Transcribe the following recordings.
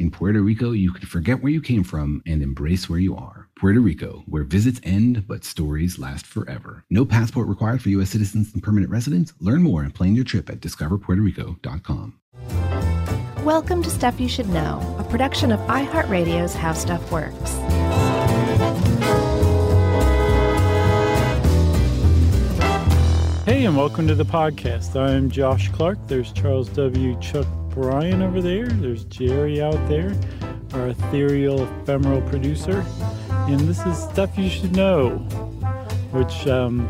In Puerto Rico, you can forget where you came from and embrace where you are. Puerto Rico, where visits end but stories last forever. No passport required for U.S. citizens and permanent residents. Learn more and plan your trip at discoverpuertorico.com. Welcome to Stuff You Should Know, a production of iHeartRadio's How Stuff Works. Hey, and welcome to the podcast. I'm Josh Clark. There's Charles W. Chuck Bryan over there. There's Jerry out there, our ethereal, ephemeral producer. And this is Stuff You Should Know, which um,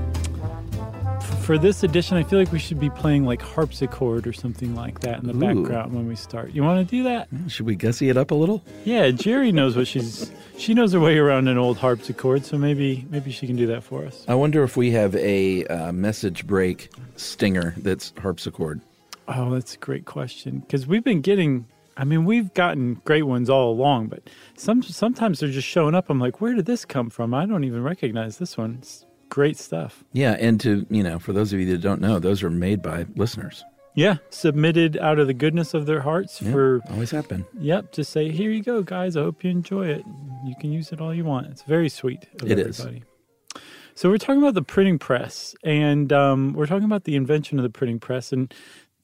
f- for this edition, I feel like we should be playing like harpsichord or something like that in the Ooh. background when we start. You want to do that? Should we gussy it up a little? Yeah, Jerry knows what she's. She knows her way around an old harpsichord, so maybe maybe she can do that for us. I wonder if we have a uh, message break stinger that's harpsichord. Oh, that's a great question because we've been getting. I mean, we've gotten great ones all along, but some sometimes they're just showing up. I'm like, where did this come from? I don't even recognize this one. It's great stuff. Yeah, and to, you know, for those of you that don't know, those are made by listeners. Yeah, submitted out of the goodness of their hearts Yeah, for. always have been. Yep, to say, here you go, guys. I hope you enjoy it. You can use it all you want. It's very sweet of It is. everybody. So we're talking about the printing press, and um, we're talking about the invention of the printing press, and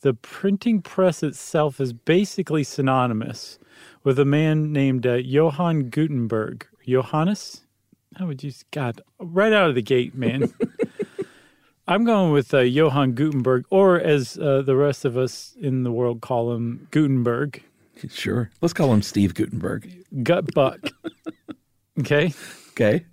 the printing press itself is basically synonymous with a man named uh, Johann Gutenberg. Johannes? How would you? God, right out of the gate, man. I'm going with uh, Johann Gutenberg, or as uh, the rest of us in the world call him, Gutenberg. Sure. Let's call him Steve Guttenberg. Gut buck. okay. Okay.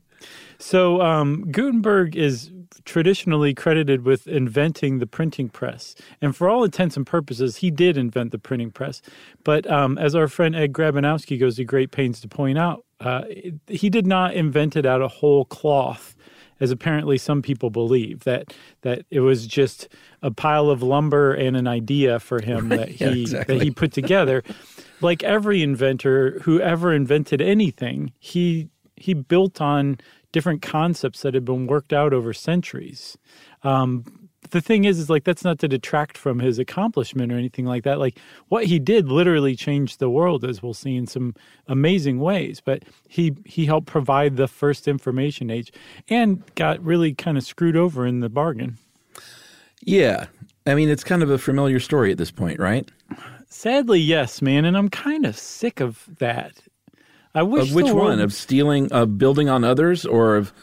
So um, Gutenberg is traditionally credited with inventing the printing press, and for all intents and purposes, he did invent the printing press. But um, as our friend Ed Grabianowski goes to great pains to point out, uh, he did not invent it out of whole cloth, as apparently some people believe that that it was just a pile of lumber and an idea for him that he yeah, exactly. that he put together. Like every inventor who ever invented anything, he he built on different concepts that had been worked out over centuries. Um, the thing is, is like that's not to detract from his accomplishment or anything like that. Like what he did literally changed the world, as we'll see in some amazing ways. But he he helped provide the first information age, and got really kind of screwed over in the bargain. Yeah. I mean, it's kind of a familiar story at this point, right? Sadly, yes, man, and I'm kind of sick of that. I wish Of which one? Of stealing, of building on others, or of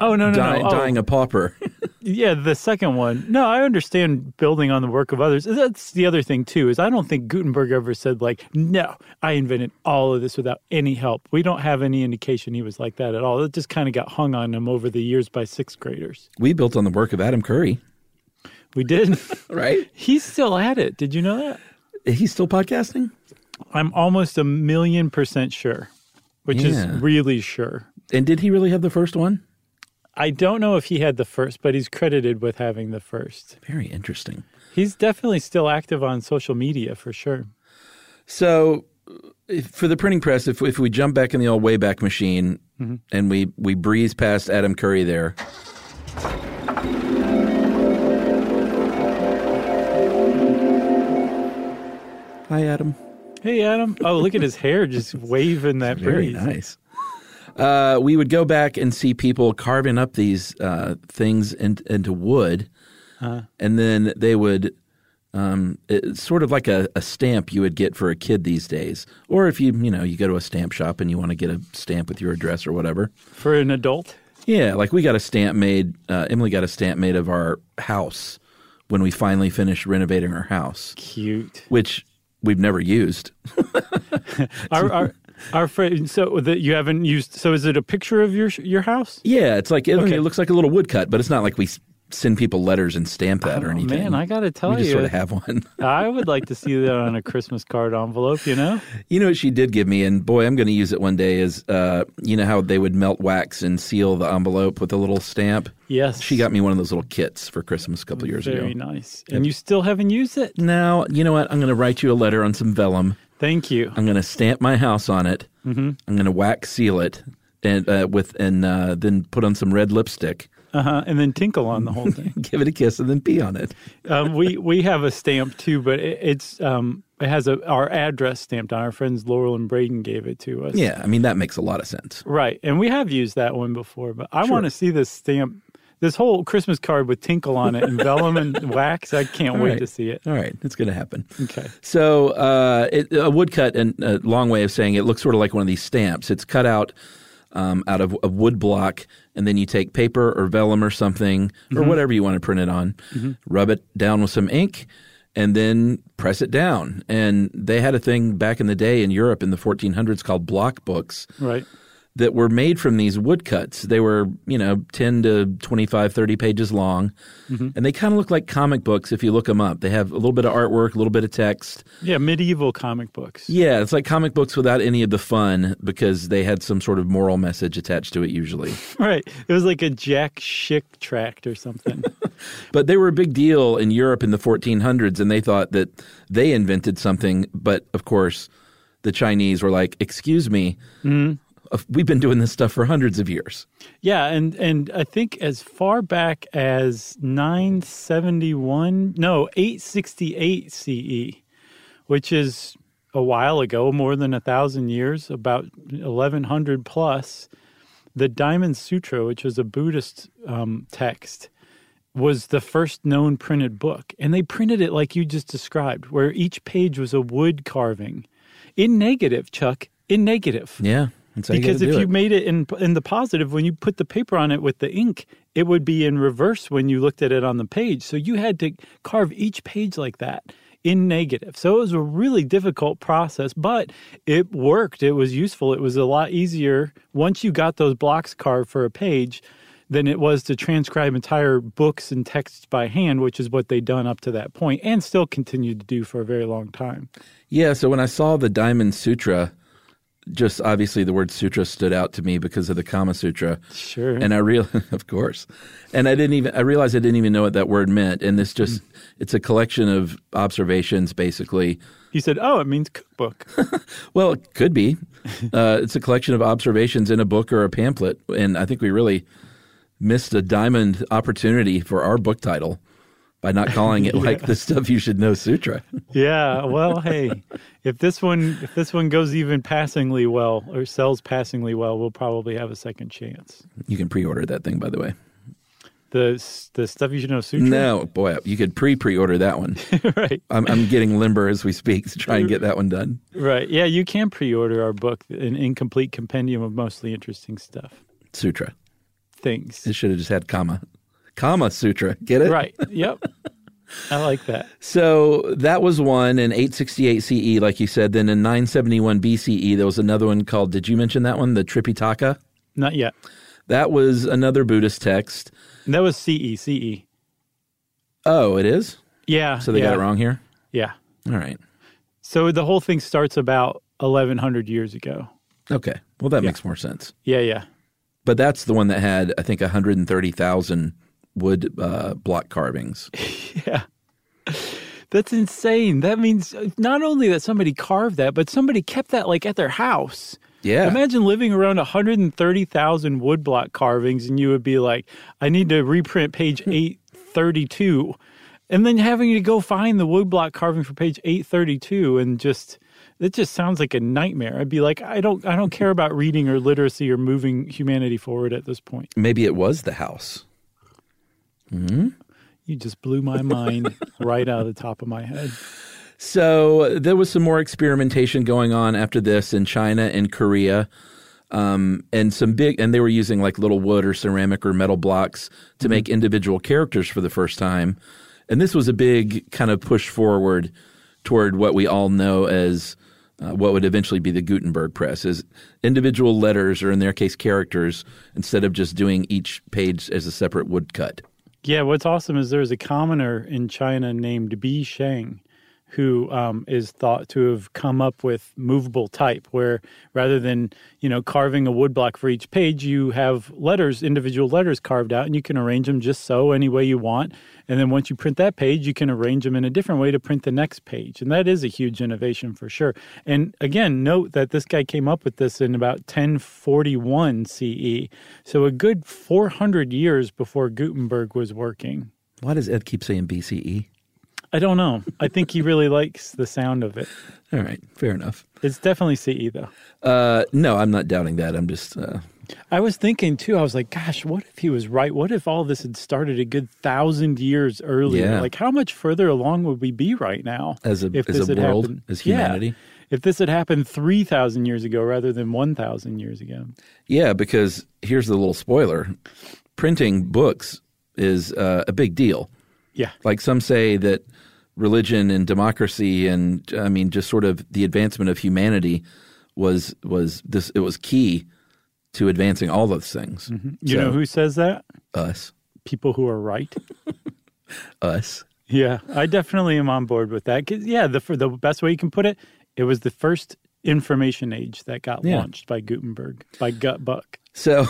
oh no no die, no oh. dying a pauper? Yeah, the second one. No, I understand building on the work of others. That's the other thing too. Is I don't think Gutenberg ever said like, "No, I invented all of this without any help." We don't have any indication he was like that at all. It just kind of got hung on him over the years by sixth graders. we built on the work of Adam Curry, We did. right? He's still at it. Did you know that? He's still podcasting? I'm almost a million percent sure, which Yeah. is really sure. And did he really have the first one? I don't know if he had the first, but he's credited with having the first. Very interesting. He's definitely still active on social media for sure. So, if, for the printing press, if if we jump back in the old Wayback Machine Mm-hmm. and we we breeze past Adam Curry there, hi Adam, Hey, Adam. Oh, look at his hair just waving that very breeze. nice. Uh, we would go back and see people carving up these uh, things in, into wood, Uh-huh. and then they would. Um, it's sort of like a, a stamp you would get for a kid these days, or if you you know you go to a stamp shop and you want to get a stamp with your address or whatever. For an adult? Yeah, like we got a stamp made. Uh, Emily got a stamp made of our house when we finally finished renovating our house, Cute. which we've never used. Our our, our friend. So that you haven't used. So is it a picture of your your house? Yeah, it's like it, Okay. it looks like a little woodcut, but it's not like we send people letters and stamp that or Oh, anything. man, I gotta tell we just you. sort of have one. I would like to see that on a Christmas card envelope. You know. You know what she did give me, and boy, I'm going to use it one day. Is uh, you know how they would melt wax and seal the envelope with a little stamp? Yes. She got me one of those little kits for Christmas a couple years Very ago. Very nice. And you still haven't used it? Now, you know what? I'm going to write you a letter on some vellum. Thank you. I'm going to stamp my house on it. Mm-hmm. I'm going to wax seal it, and uh, with and uh, then put on some red lipstick. Uh huh. And then tinkle on the whole thing. Give it a kiss and then pee on it. um, we we have a stamp too, but it, it's um, it has a our address stamped on. Our friends Laurel and Braden gave it to us. Yeah, I mean that makes a lot of sense. Right. And we have used that one before, but I Sure. want to see this stamp, this whole Christmas card with tinkle on it and vellum and wax. I can't All wait right. to see it. All right, it's going to happen. Okay. So uh, it, a woodcut, and a long way of saying it looks sort of like one of these stamps. It's cut out um, out of a wood block, and then you take paper or vellum or something or whatever you want to print it on, rub it down with some ink, and then press it down. And they had a thing back in the day in Europe in the 1400s called block books Right. That were made from these woodcuts. They were, you know, 10 to 25, 30 pages long. And they kind of look like comic books if you look them up. They have a little bit of artwork, a little bit of text. Yeah. Medieval comic books. Yeah, it's like comic books without any of the fun because they had some sort of moral message attached to it usually. Right. It was like a Jack Chick tract or something. But they were a big deal in Europe in the 1400s and they thought that they invented something. But of course, the Chinese were like, excuse me, uh, we've been doing this stuff for hundreds of years. Yeah, and and I think as far back as 971, no, 868 CE, which is a while ago, more than a thousand years, about 1100 plus, the Diamond Sutra, which was a Buddhist um, text, was the first known printed book, and they printed it like you just described, where each page was a wood carving, in negative, Chuck, in negative Yeah. You because gotta if you it. made it in in the positive when you put the paper on it with the ink it would be in reverse when you looked at it on the page. So you had to carve each page like that in negative. So it was a really difficult process but it worked. It was useful. It was a lot easier once you got those blocks carved for a page than it was to transcribe entire books and texts by hand which is what they'd done up to that point and still continued to do for a very long time. Yeah, so when I saw the Diamond Sutra, just obviously the word sutra stood out to me because of the Kama Sutra. Sure. And I real of course. And I didn't even I realized I didn't even know what that word meant. And this just it's a collection of observations basically. he said oh it means cookbook Well, it could be. Uh, it's a collection of observations in a book or a pamphlet. And I think we really missed a diamond opportunity for our book title by not calling it like the stuff you should know sutra. Yeah, well, hey, if this one if this one goes even passingly well or sells passingly well, we'll probably have a second chance. You can pre-order that thing by the way. The the stuff you should know sutra. No, boy, you could pre-pre-order that one. right, I'm, I'm getting limber as we speak to try and get that one done. right. Yeah, you can pre-order our book, an incomplete compendium of mostly interesting stuff, Sutra. things. It should have just had comma. Kama Sutra. Get it? Right. Yep. I like that. So that was one in 868 CE, like you said. Then in 971 BCE, there was another one called, did you mention that one? The Tripitaka? Not yet. That was another Buddhist text. And that was CE. CE. Oh, it is? Yeah. So they yeah, got it wrong here? Yeah. All right. So the whole thing starts about 1100 years ago. Okay. Well, that Yeah. makes more sense. Yeah. Yeah. But that's the one that had, I think, 130,000 wood uh, block carvings. Yeah. That's insane. That means uh, not only that somebody carved that, but somebody kept that like at their house. Yeah. Imagine living around 130,000 woodblock carvings and you would be like, I need to reprint page 832. And then having to go find the woodblock carving for page 832 and just it just sounds like a nightmare. I'd be like, I don't I don't care about reading or literacy or moving humanity forward at this point. Maybe it was the house. You just blew my mind right out of the top of my head. So there was some more experimentation going on after this in China and Korea. Um, and some big, and they were using like little wood or ceramic or metal blocks to make individual characters for the first time. And this was a big kind of push forward toward what we all know as uh, what would eventually be the Gutenberg press is individual letters or in their case characters instead of just doing each page as a separate woodcut. Yeah, what's awesome is there's a commoner in China named Bi Sheng who um, is thought to have come up with movable type, where rather than you know carving a woodblock for each page, you have letters, individual letters carved out, and you can arrange them just so any way you want. And then once you print that page, you can arrange them in a different way to print the next page, and that is a huge innovation for sure. And again, note that this guy came up with this in about 1041 CE, so a good 400 years before Gutenberg was working. Why does Ed keep saying BCE? I don't know. I think he really likes the sound of it. All right, fair enough. It's definitely CE though. Uh, no, I'm not doubting that. I'm just. Uh, I was thinking too. I was like, "Gosh, what if he was right? What if all this had started a good thousand years earlier? Yeah. Like, how much further along would we be right now as a if as this a had world, happened? as Yeah. humanity. If this had happened three thousand years ago rather than one thousand years ago, Yeah, because here's the little spoiler: printing books is uh, a big deal. Yeah, Like some say that religion and democracy and I mean just sort of the advancement of humanity was was this it was key to advancing all those things. Mm-hmm. you So, know who says that? us People who are right. us. Yeah, I definitely am on board with that. 'Cause, yeah, the for the best way you can put it, it was the first information age that got Yeah. launched by Gutenberg by Gutbuck. So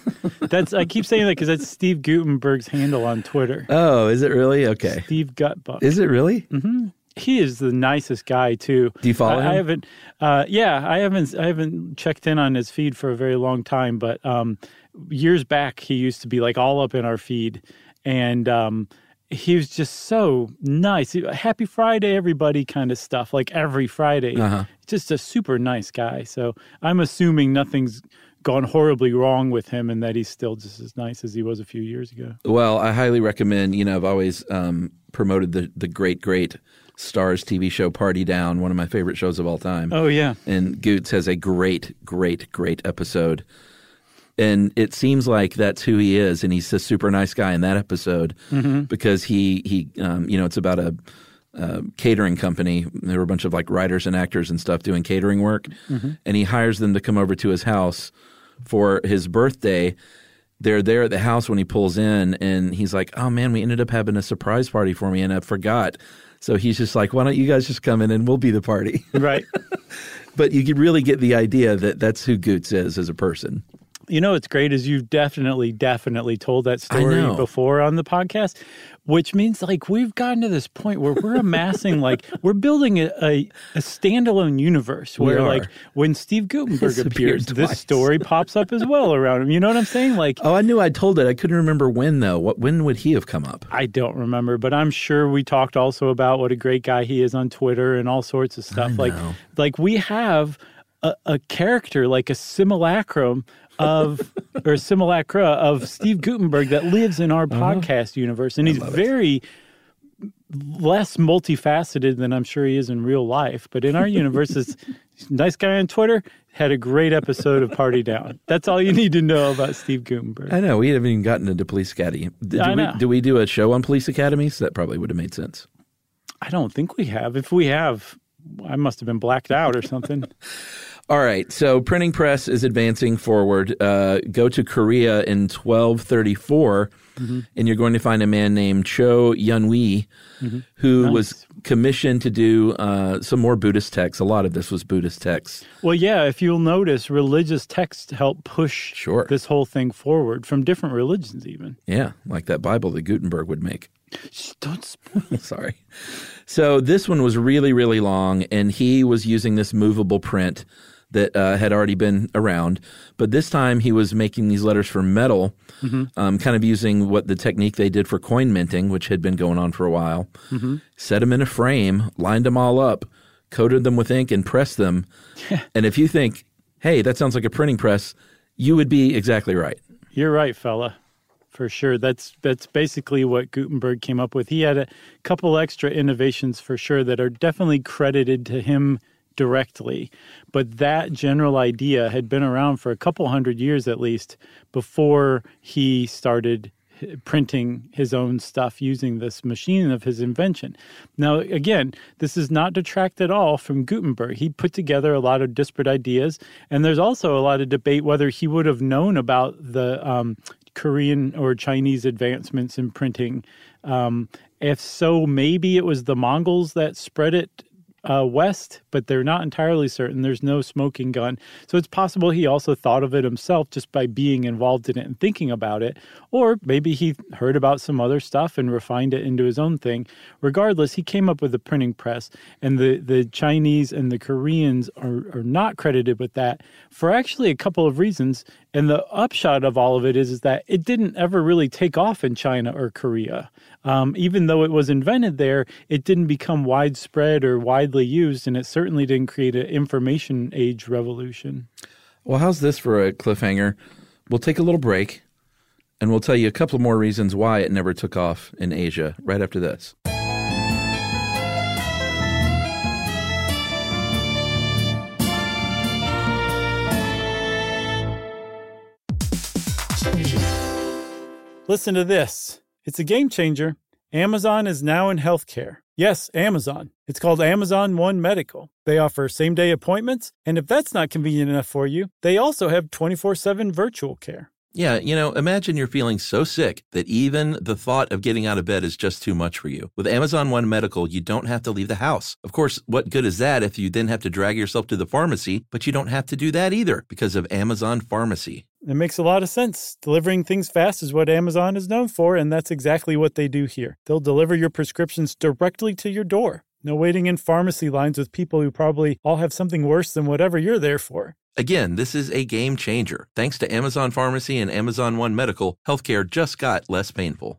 That's I keep saying that because that's Steve Guttenberg's handle on Twitter. oh, is it really okay? Steve Gutbuck. Is it really? Mm-hmm. he is the nicest guy too. Do you follow I, I haven't. Uh, yeah, I haven't. I haven't checked in on his feed for a very long time. But um, years back, he used to be like all up in our feed, and um, he was just so nice. Happy Friday, everybody, kind of stuff. Like every Friday, Uh-huh. just a super nice guy. So I'm assuming nothing's gone horribly wrong with him, and that he's still just as nice as he was a few years ago. Well, I highly recommend. You know, I've always um, promoted the the great, great Starz TV show Party Down, one of my favorite shows of all time. Oh yeah. And Goots has a great, great, great episode. And it seems like that's who he is, and he's a super nice guy in that episode because he he um, you know it's about a, a catering company. There were a bunch of like writers and actors and stuff doing catering work, and he hires them to come over to his house for his birthday. They're there at the house when he pulls in, and he's like, "Oh man, we ended up having a surprise party for me, and I forgot." So he's just like, "Why don't you guys just come in and we'll be the party?" Right. but you could really get the idea that that's who Goots is as a person. You know what's great is you've definitely, definitely told that story before on the podcast, which means like we've gotten to this point where we're amassing like we're building a, a, a standalone universe where like when Steve Guttenberg appears, this story pops up as well around him. You know what I'm saying? Like Oh, I knew I told it. I couldn't remember when though. What when would he have come up? I don't remember, but I'm sure we talked also about what a great guy he is on Twitter and all sorts of stuff. Like, like we have a, a character like a simulacrum of or simulacra of Steve Guttenberg that lives in our uh-huh. podcast universe, and he's very less multifaceted than I'm sure he is in real life. But in our universe, this nice guy on Twitter had a great episode of Party Down. That's all you need to know about Steve Guttenberg. I know we haven't even gotten into Police Academy. Do, I we, know. do we do a show on police academies? That probably would have made sense. I don't think we have. If we have, I must have been blacked out or something. All right, so printing press is advancing forward. Uh, go to Korea in 1234, Mm-hmm. and you're going to find a man named Cho Yunwi, who was commissioned to do uh, some more Buddhist texts. A lot of this was Buddhist texts. well, yeah, if you'll notice, religious texts help push Sure. this whole thing forward from different religions, even. Yeah, like that Bible that Gutenberg would make. Shh, Don't spoil. Sorry. So this one was really, really long, and he was using this movable print that uh, had already been around. But this time he was making these letters for metal, um, kind of using what the technique they did for coin minting, which had been going on for a while. Set them in a frame, lined them all up, coated them with ink, and pressed them. and if you think, hey, that sounds like a printing press, you would be exactly right. You're right, fella. For sure. That's that's basically what Gutenberg came up with. He had a couple extra innovations for sure that are definitely credited to him directly. But that general idea had been around for a couple hundred years at least before he started printing his own stuff using this machine of his invention. Now, again, this is not detract at all from Gutenberg. He put together a lot of disparate ideas, and there's also a lot of debate whether he would have known about the um, Korean or Chinese advancements in printing. Um, if so, maybe it was the Mongols that spread it uh, west, but they're not entirely certain. There's no smoking gun. So it's possible he also thought of it himself just by being involved in it and thinking about it. Or maybe he heard about some other stuff and refined it into his own thing. Regardless, he came up with the printing press, and the, the Chinese and the Koreans are, are not credited with that for actually a couple of reasons. And the upshot of all of it is, is that it didn't ever really take off in China or Korea. Um, even though it was invented there, it didn't become widespread or widely used, and it certainly didn't create an information age revolution. Well, how's this for a cliffhanger? We'll take a little break, and we'll tell you a couple more reasons why it never took off in Asia right after this. Listen to this. It's a game changer. Amazon is now in healthcare. Yes, Amazon. It's called Amazon One Medical. They offer same day appointments, and if that's not convenient enough for you, they also have 24 7 virtual care. Yeah, you know, imagine you're feeling so sick that even the thought of getting out of bed is just too much for you. With Amazon One Medical, you don't have to leave the house. Of course, what good is that if you then have to drag yourself to the pharmacy, but you don't have to do that either because of Amazon Pharmacy. It makes a lot of sense. Delivering things fast is what Amazon is known for, and that's exactly what they do here. They'll deliver your prescriptions directly to your door. No waiting in pharmacy lines with people who probably all have something worse than whatever you're there for. Again, this is a game changer. Thanks to Amazon Pharmacy and Amazon One Medical, healthcare just got less painful.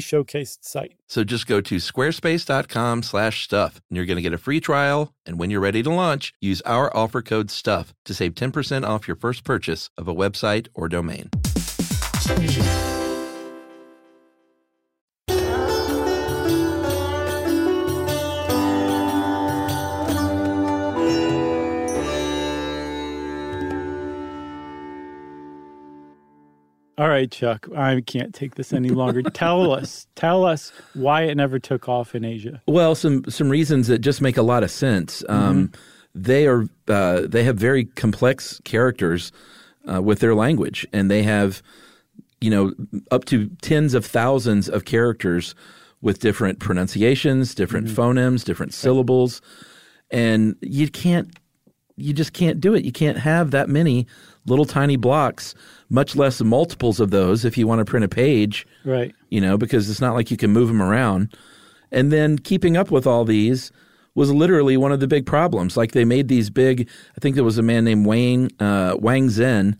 showcased site. So just go to squarespace.com slash stuff and you're going to get a free trial. And when you're ready to launch, use our offer code STUFF to save 10% off your first purchase of a website or domain. All right, Chuck, I can't take this any longer. tell us, tell us why it never took off in Asia. Well, some some reasons that just make a lot of sense. Um, they are uh, they have very complex characters uh, with their language, and they have you know up to tens of thousands of characters with different pronunciations, different phonemes, different syllables, and you can't you just can't do it. You can't have that many little tiny blocks, much less multiples of those if you want to print a page Right. you know, because it's not like you can move them around. And then keeping up with all these was literally one of the big problems. Like they made these big, I think there was a man named Wayne, uh, Wang Zhen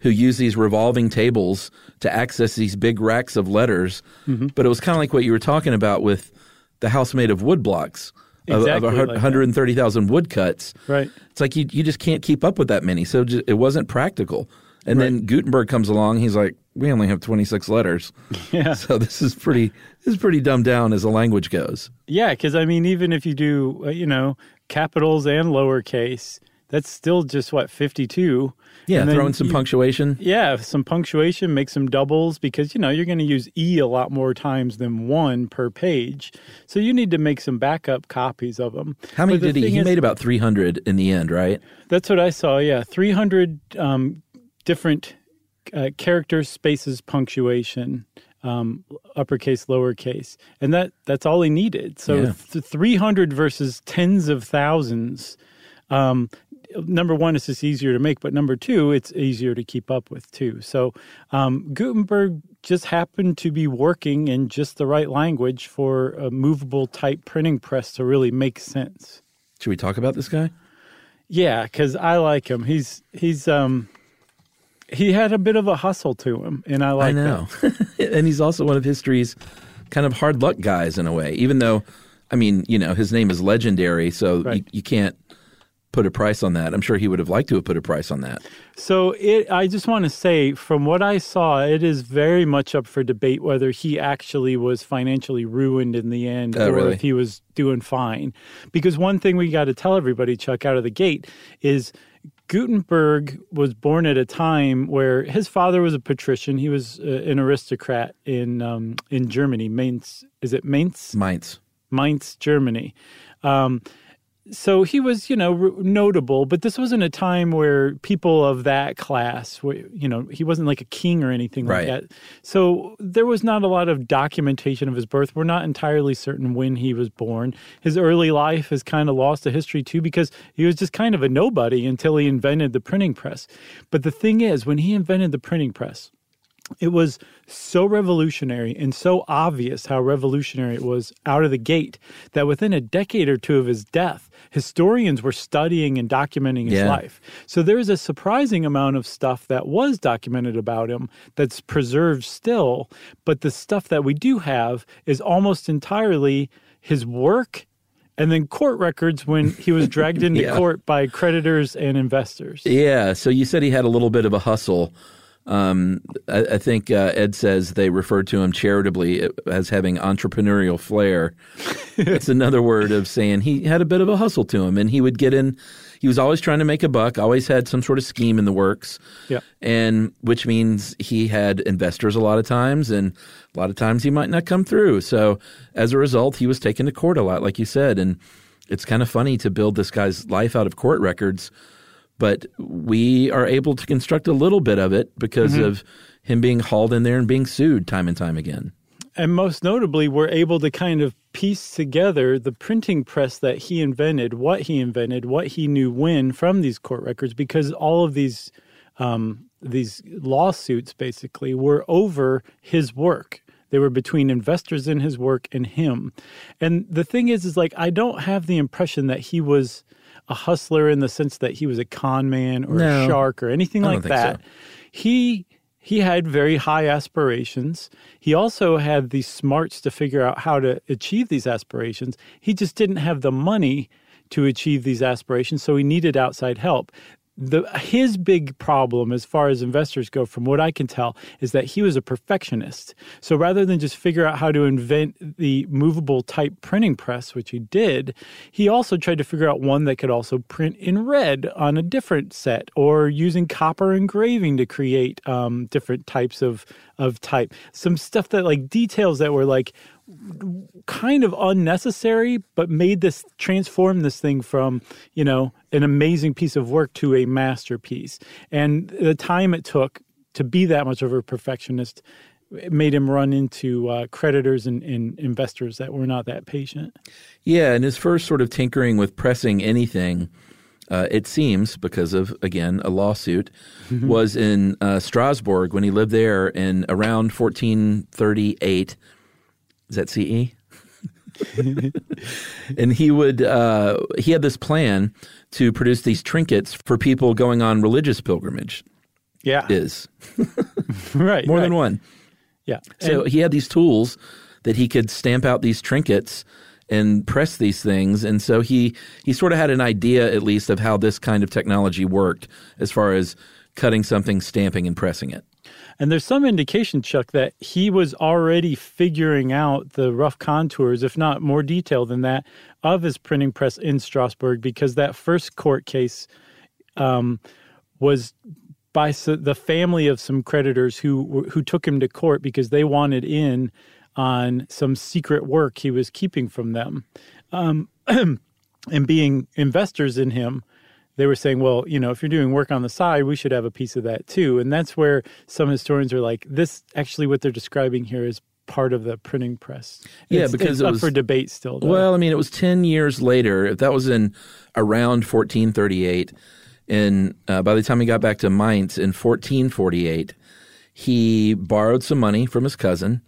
who used these revolving tables to access these big racks of letters. But it was kind of like what you were talking about with the house made of wood blocks. Of, Exactly of like 130,000 woodcuts. Right. It's like you, you just can't keep up with that many. So ju- it wasn't practical. And then Gutenberg comes along. He's like, we only have 26 letters. Yeah. So this is pretty this is pretty dumbed down as a language goes. Yeah, because I mean, even if you do, uh, you know, capitals and lowercase, that's still just what fifty-two. Yeah, And throw in some you- punctuation. Yeah, some punctuation, make some doubles because you know you're going to use e a lot more times than one per page. So you need to make some backup copies of them. How many the did he? He is- made about 300 in the end, right? That's what I saw. Yeah, three hundred um, different uh, characters, spaces, punctuation. um, uppercase, lowercase, and that that's all he needed. So Yeah. th- 300 versus tens of thousands. Um, number one, it's just easier to make, but number two, it's easier to keep up with too. So um, Gutenberg just happened to be working in just the right language for a movable type printing press to really make sense. Should we talk about this guy? Yeah, because I like him. He's he's um he had a bit of a hustle to him, and I like I know. and he's also one of history's kind of hard luck guys in a way, even though, I mean, you know, his name is legendary, so you, you can't put a price on that. I'm sure he would have liked to have put a price on that. So it, I just want to say, from what I saw, it is very much up for debate whether he actually was financially ruined in the end, Oh, or really? if he was doing fine. Because one thing we got to tell everybody, Chuck, out of the gate, is Gutenberg was born at a time where his father was a patrician. He was uh, an aristocrat in um, in Germany. Mainz, is it Mainz? Mainz. Mainz, Germany. Um, so he was, you know, notable, but this wasn't a time where people of that class, were, you know, he wasn't like a king or anything Right. like that. So there was not a lot of documentation of his birth. We're not entirely certain when he was born. His early life is kind of lost to history too because he was just kind of a nobody until he invented the printing press. But the thing is, when he invented the printing press, it was so revolutionary and so obvious how revolutionary it was out of the gate that within a decade or two of his death, historians were studying and documenting his Yeah. life. So there's a surprising amount of stuff that was documented about him that's preserved still, but the stuff that we do have is almost entirely his work and then court records when he was dragged into Yeah. court by creditors and investors. Yeah. So you said he had a little bit of a hustle. Um, I, I think uh, Ed says they referred to him charitably as having entrepreneurial flair. it's another word of saying he had a bit of a hustle to him, and he would get in. He was always trying to make a buck. Always had some sort of scheme in the works. Yeah. and which means he had investors a lot of times, and a lot of times he might not come through. So as a result, he was taken to court a lot, like you said, and it's kind of funny to build this guy's life out of court records but we are able to construct a little bit of it because of him being hauled in there and being sued time and time again. And most notably, we're able to kind of piece together the printing press that he invented, what he invented, what he knew when from these court records, because all of these um, these lawsuits basically were over his work. They were between investors in his work and him. And the thing is, is like I don't have the impression that he was a hustler in the sense that he was a con man or No. a shark or anything like think so. that. He he had very high aspirations. He also had the smarts to figure out how to achieve these aspirations. He just didn't have the money to achieve these aspirations, so he needed outside help. The his big problem as far as investors go from what I can tell is that he was a perfectionist. So rather than just figure out how to invent the movable type printing press, which he did, he also tried to figure out one that could also print in red on a different set or using copper engraving to create um, different types of of type. Some stuff that like details that were like kind of unnecessary, but made this transform this thing from, you know, an amazing piece of work to a masterpiece. And the time it took to be that much of a perfectionist made him run into uh, creditors and, and investors that were not that patient. Yeah, and his first sort of tinkering with pressing anything, uh, it seems, because of, again, a lawsuit, was in uh, Strasbourg when he lived there in around 1438. Is that CE? and he would uh, he had this plan to produce these trinkets for people going on religious pilgrimage. Yeah, Is right. more right. than one. Yeah. So he had these tools that he could stamp out these trinkets and press these things, and so he he sort of had an idea at least of how this kind of technology worked as far as cutting something, stamping, and pressing it. And there's some indication, Chuck, that he was already figuring out the rough contours, if not more detail than that, of his printing press in Strasbourg, because that first court case um, was by the family of some creditors who who took him to court because they wanted in on some secret work he was keeping from them, um, and being investors in him they were saying, well, you know, if you're doing work on the side, we should have a piece of that too. And that's where some historians are like, this actually what they're describing here is part of the printing press. Yeah, It's- because it's it up for debate still. Though. Well, I mean, it was 10 years later. If that was in around 1438, and uh, by the time he got back to Mainz in 1448, he borrowed some money from his cousin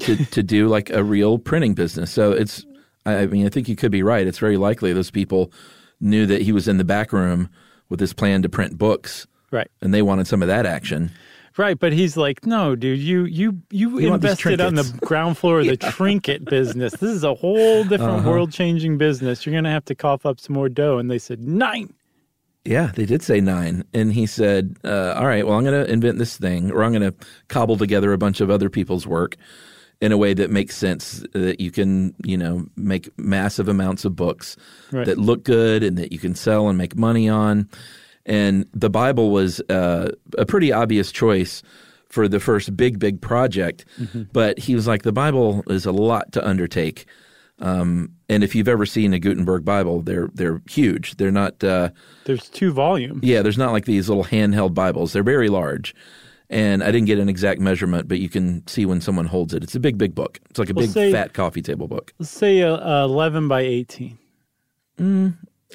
to, to do like a real printing business. So it's, I mean, I think you could be right. It's very likely those people knew that he was in the back room with his plan to print books, right. and they wanted some of that action. Right, but he's like, no, dude, you you you You invested on the ground floor of the trinket business. This is a whole different Uh-huh. world changing business. You're gonna have to cough up some more dough. And they said nine. Yeah, they did say nine. And he said, uh, All right, well, I'm going to invent this thing, or I'm going to cobble together a bunch of other people's work in a way that makes sense that you can, you know, make massive amounts of books Right. that look good and that you can sell and make money on. And the Bible was uh, a pretty obvious choice for the first big, big project. But he was like, The Bible is a lot to undertake. Um, and if you've ever seen a Gutenberg Bible, they're they're huge. They're not uh, There's two volumes. yeah, there's not like these little handheld Bibles. They're very large. And I didn't get an exact measurement, but you can see when someone holds it. It's a big, big book. It's like a Well, big, say- fat coffee table book. Let's say uh, uh, eleven by eighteen.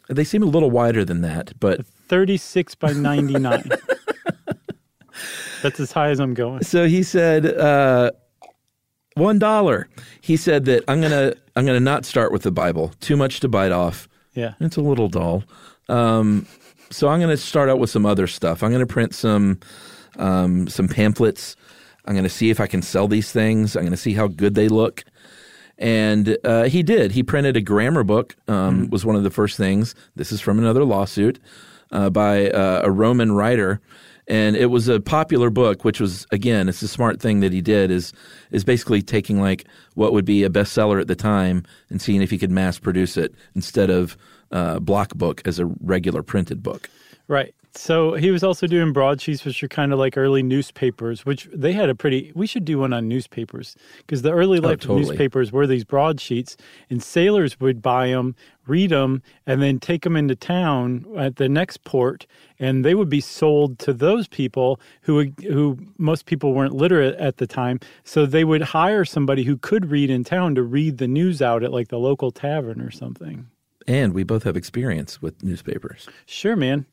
They seem a little wider than that, but 36 by 99. That's as high as I'm going. so he said uh, one dollar. He said that I'm gonna I'm gonna not start with the Bible. Too much to bite off. Yeah. It's a little dull. Um, so I'm going to start out with some other stuff. I'm going to print some um, some pamphlets. I'm going to see if I can sell these things. I'm going to see how good they look. And uh, he did. He printed a grammar book. Um, Was one of the first things. This is from another lawsuit uh, by uh, a Roman writer, and it was a popular book. Which was again, it's a smart thing that he did. Is is basically taking like what would be a bestseller at the time and seeing if he could mass produce it instead of uh, block book as a regular printed book. Right. So he was also doing broadsheets, which are kind of like early newspapers, which they had a pretty. We should do one on newspapers because the early oh, life totally. of newspapers were these broadsheets, and sailors would buy them, read them, and then take them into town at the next port, and they would be sold to those people who who most people weren't literate at the time, so they would hire somebody who could read in town to read the news out at like the local tavern or something. And we both have experience with newspapers. Sure, man.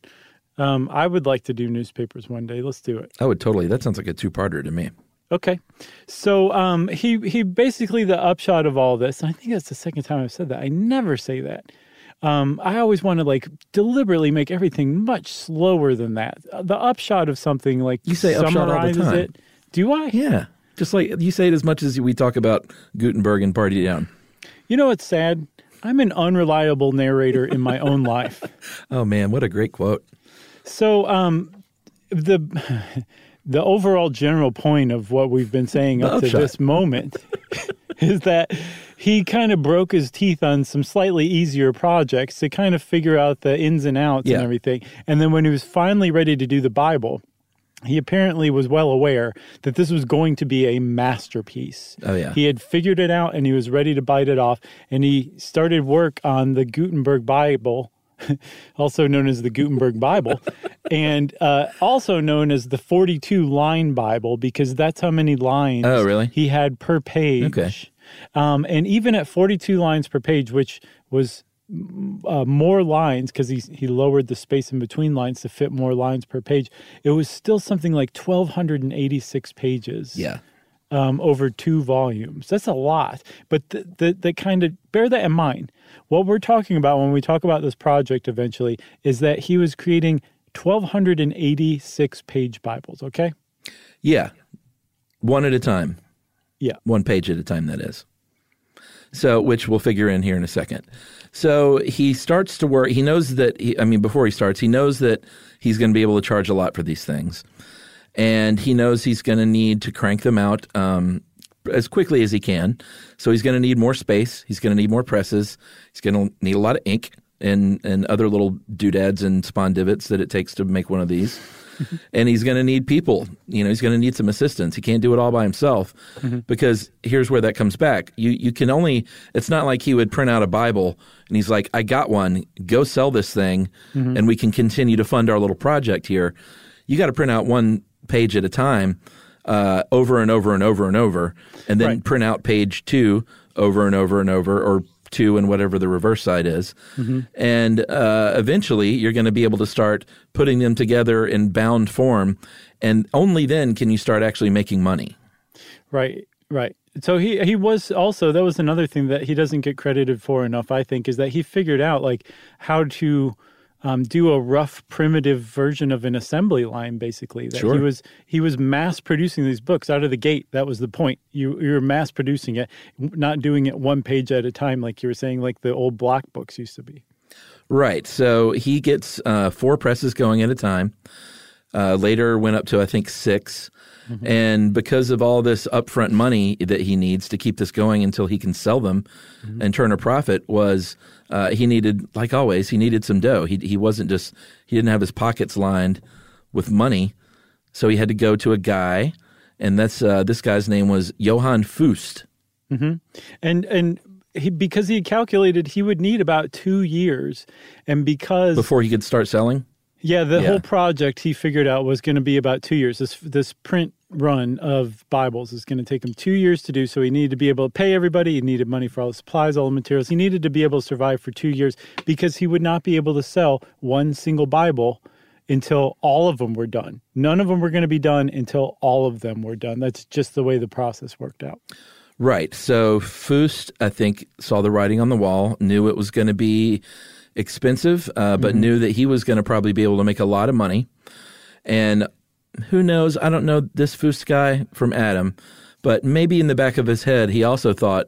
Um, I would like to do newspapers one day. Let's do it. I would totally. That sounds like a two-parter to me. Okay. So um, he he basically the upshot of all this, and I think that's the second time I've said that. I never say that. Um, I always want to like deliberately make everything much slower than that. Uh, The upshot of something like You say upshot all the summarizes time. it. Do I? Yeah, just like you say it as much as we talk about Gutenberg and Party Down. You know what's sad? I'm an unreliable narrator in my own life. Oh man, what a great quote! So um, the the overall general point of what we've been saying up to this moment is that he kind of broke his teeth on some slightly easier projects to kind of figure out the ins and outs Yeah. and everything. And then when he was finally ready to do the Bible, he apparently was well aware that this was going to be a masterpiece. Oh, yeah. He had figured it out and he was ready to bite it off. And he started work on the Gutenberg Bible, also known as the Gutenberg Bible, and uh, also known as the 42 line Bible because that's how many lines Oh, really? he had per page. Okay. Um, and even at 42 lines per page, which was uh, more lines because he he lowered the space in between lines to fit more lines per page. It was still something like 1,286 pages. Yeah, Um, over two volumes. That's a lot. But the, the, the kind of bear that in mind. What we're talking about when we talk about this project eventually is that he was creating 1,286 page Bibles. Okay. yeah, one at a time, Yeah. one page at a time. That is. So, which we'll figure in here in a second. So he starts to work. He knows that. He, I mean, before he starts, he knows that he's going to be able to charge a lot for these things, and he knows he's going to need to crank them out um, as quickly as he can. So he's going to need more space. He's going to need more presses. He's going to need a lot of ink and and other little doodads and spawn divots that it takes to make one of these. and he's going to need people. You know, he's going to need some assistance. He can't do it all by himself because here's where that comes back. You you can only. It's not like he would print out a Bible and he's like, "I got one. Go sell this thing, and we can continue to fund our little project here." You got to print out one page at a time, uh, over and over and over and over, and then Right. print out page two over and over and over, or two and whatever the reverse side is. And uh, eventually you're going to be able to start putting them together in bound form. And only then can you start actually making money. Right, right. So he he was also that was another thing that he doesn't get credited for enough. I think is that he figured out like how to um, do a rough primitive version of an assembly line. Basically, that Sure. he was he was mass producing these books out of the gate. That was the point. You you were mass producing it, not doing it one page at a time like you were saying, like the old block books used to be. Right. So he gets uh, four presses going at a time. Uh, later went up to I think 6 and because of all this upfront money that he needs to keep this going until he can sell them and turn a profit, was uh, he needed, like always, he needed some dough. He he wasn't just he didn't have his pockets lined with money, so he had to go to a guy, and that's uh, this guy's name was Johann Fust. and and he because he had calculated he would need about two years, and because Before he could start selling, yeah, the Yeah. whole project he figured out was going to be about two years. This this print run of Bibles is going to take him two years to do. So he needed to be able to pay everybody. He needed money for all the supplies, all the materials. He needed to be able to survive for two years because he would not be able to sell one single Bible until all of them were done. None of them were going to be done until all of them were done. That's just the way the process worked out. Right. So Fust, I think, saw the writing on the wall, knew it was going to be expensive, uh, but knew that he was going to probably be able to make a lot of money. And who knows? I don't know this Fust guy from Adam, but maybe in the back of his head, he also thought,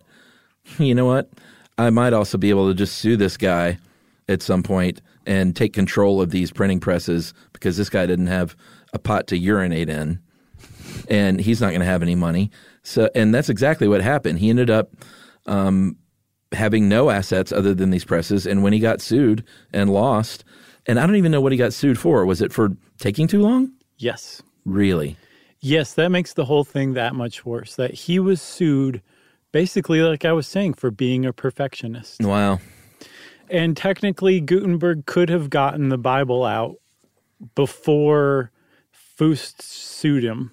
you know what? I might also be able to just sue this guy at some point and take control of these printing presses because this guy didn't have a pot to urinate in and he's not going to have any money. So, and that's exactly what happened. He ended up um, having no assets other than these presses. And when he got sued and lost, and I don't even know what he got sued for. Was it for taking too long? Yes. Really? Yes, that makes the whole thing that much worse. That he was sued basically, like I was saying, for being a perfectionist. Wow. And technically, Gutenberg could have gotten the Bible out before Fust sued him.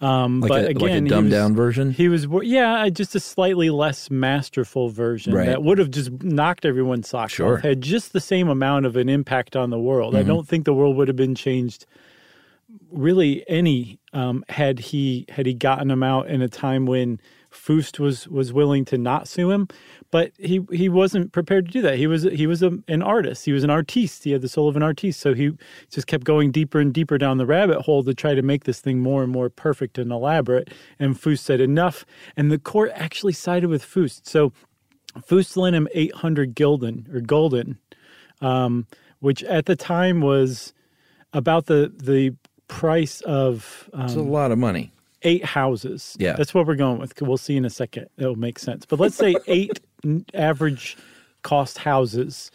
Um, Like, but a, again, like a dumbed was- down version? He was, yeah, just a slightly less masterful version Right. that would have just knocked everyone's socks Sure. off. Had just the same amount of an impact on the world. I don't think the world would have been changed really any um, had he had he gotten him out in a time when Fust was was willing to not sue him, but he he wasn't prepared to do that. He was he was a, an artist. He was an artiste. He had the soul of an artiste. So he just kept going deeper and deeper down the rabbit hole to try to make this thing more and more perfect and elaborate. And Fust said enough, and the court actually sided with Fust. So Fust lent him eight hundred gulden or golden, um, which at the time was about the the price of um, It's a lot of money. eight houses. Yeah. That's what we're going with. We'll see in a second. It'll make sense. But let's say eight average cost houses.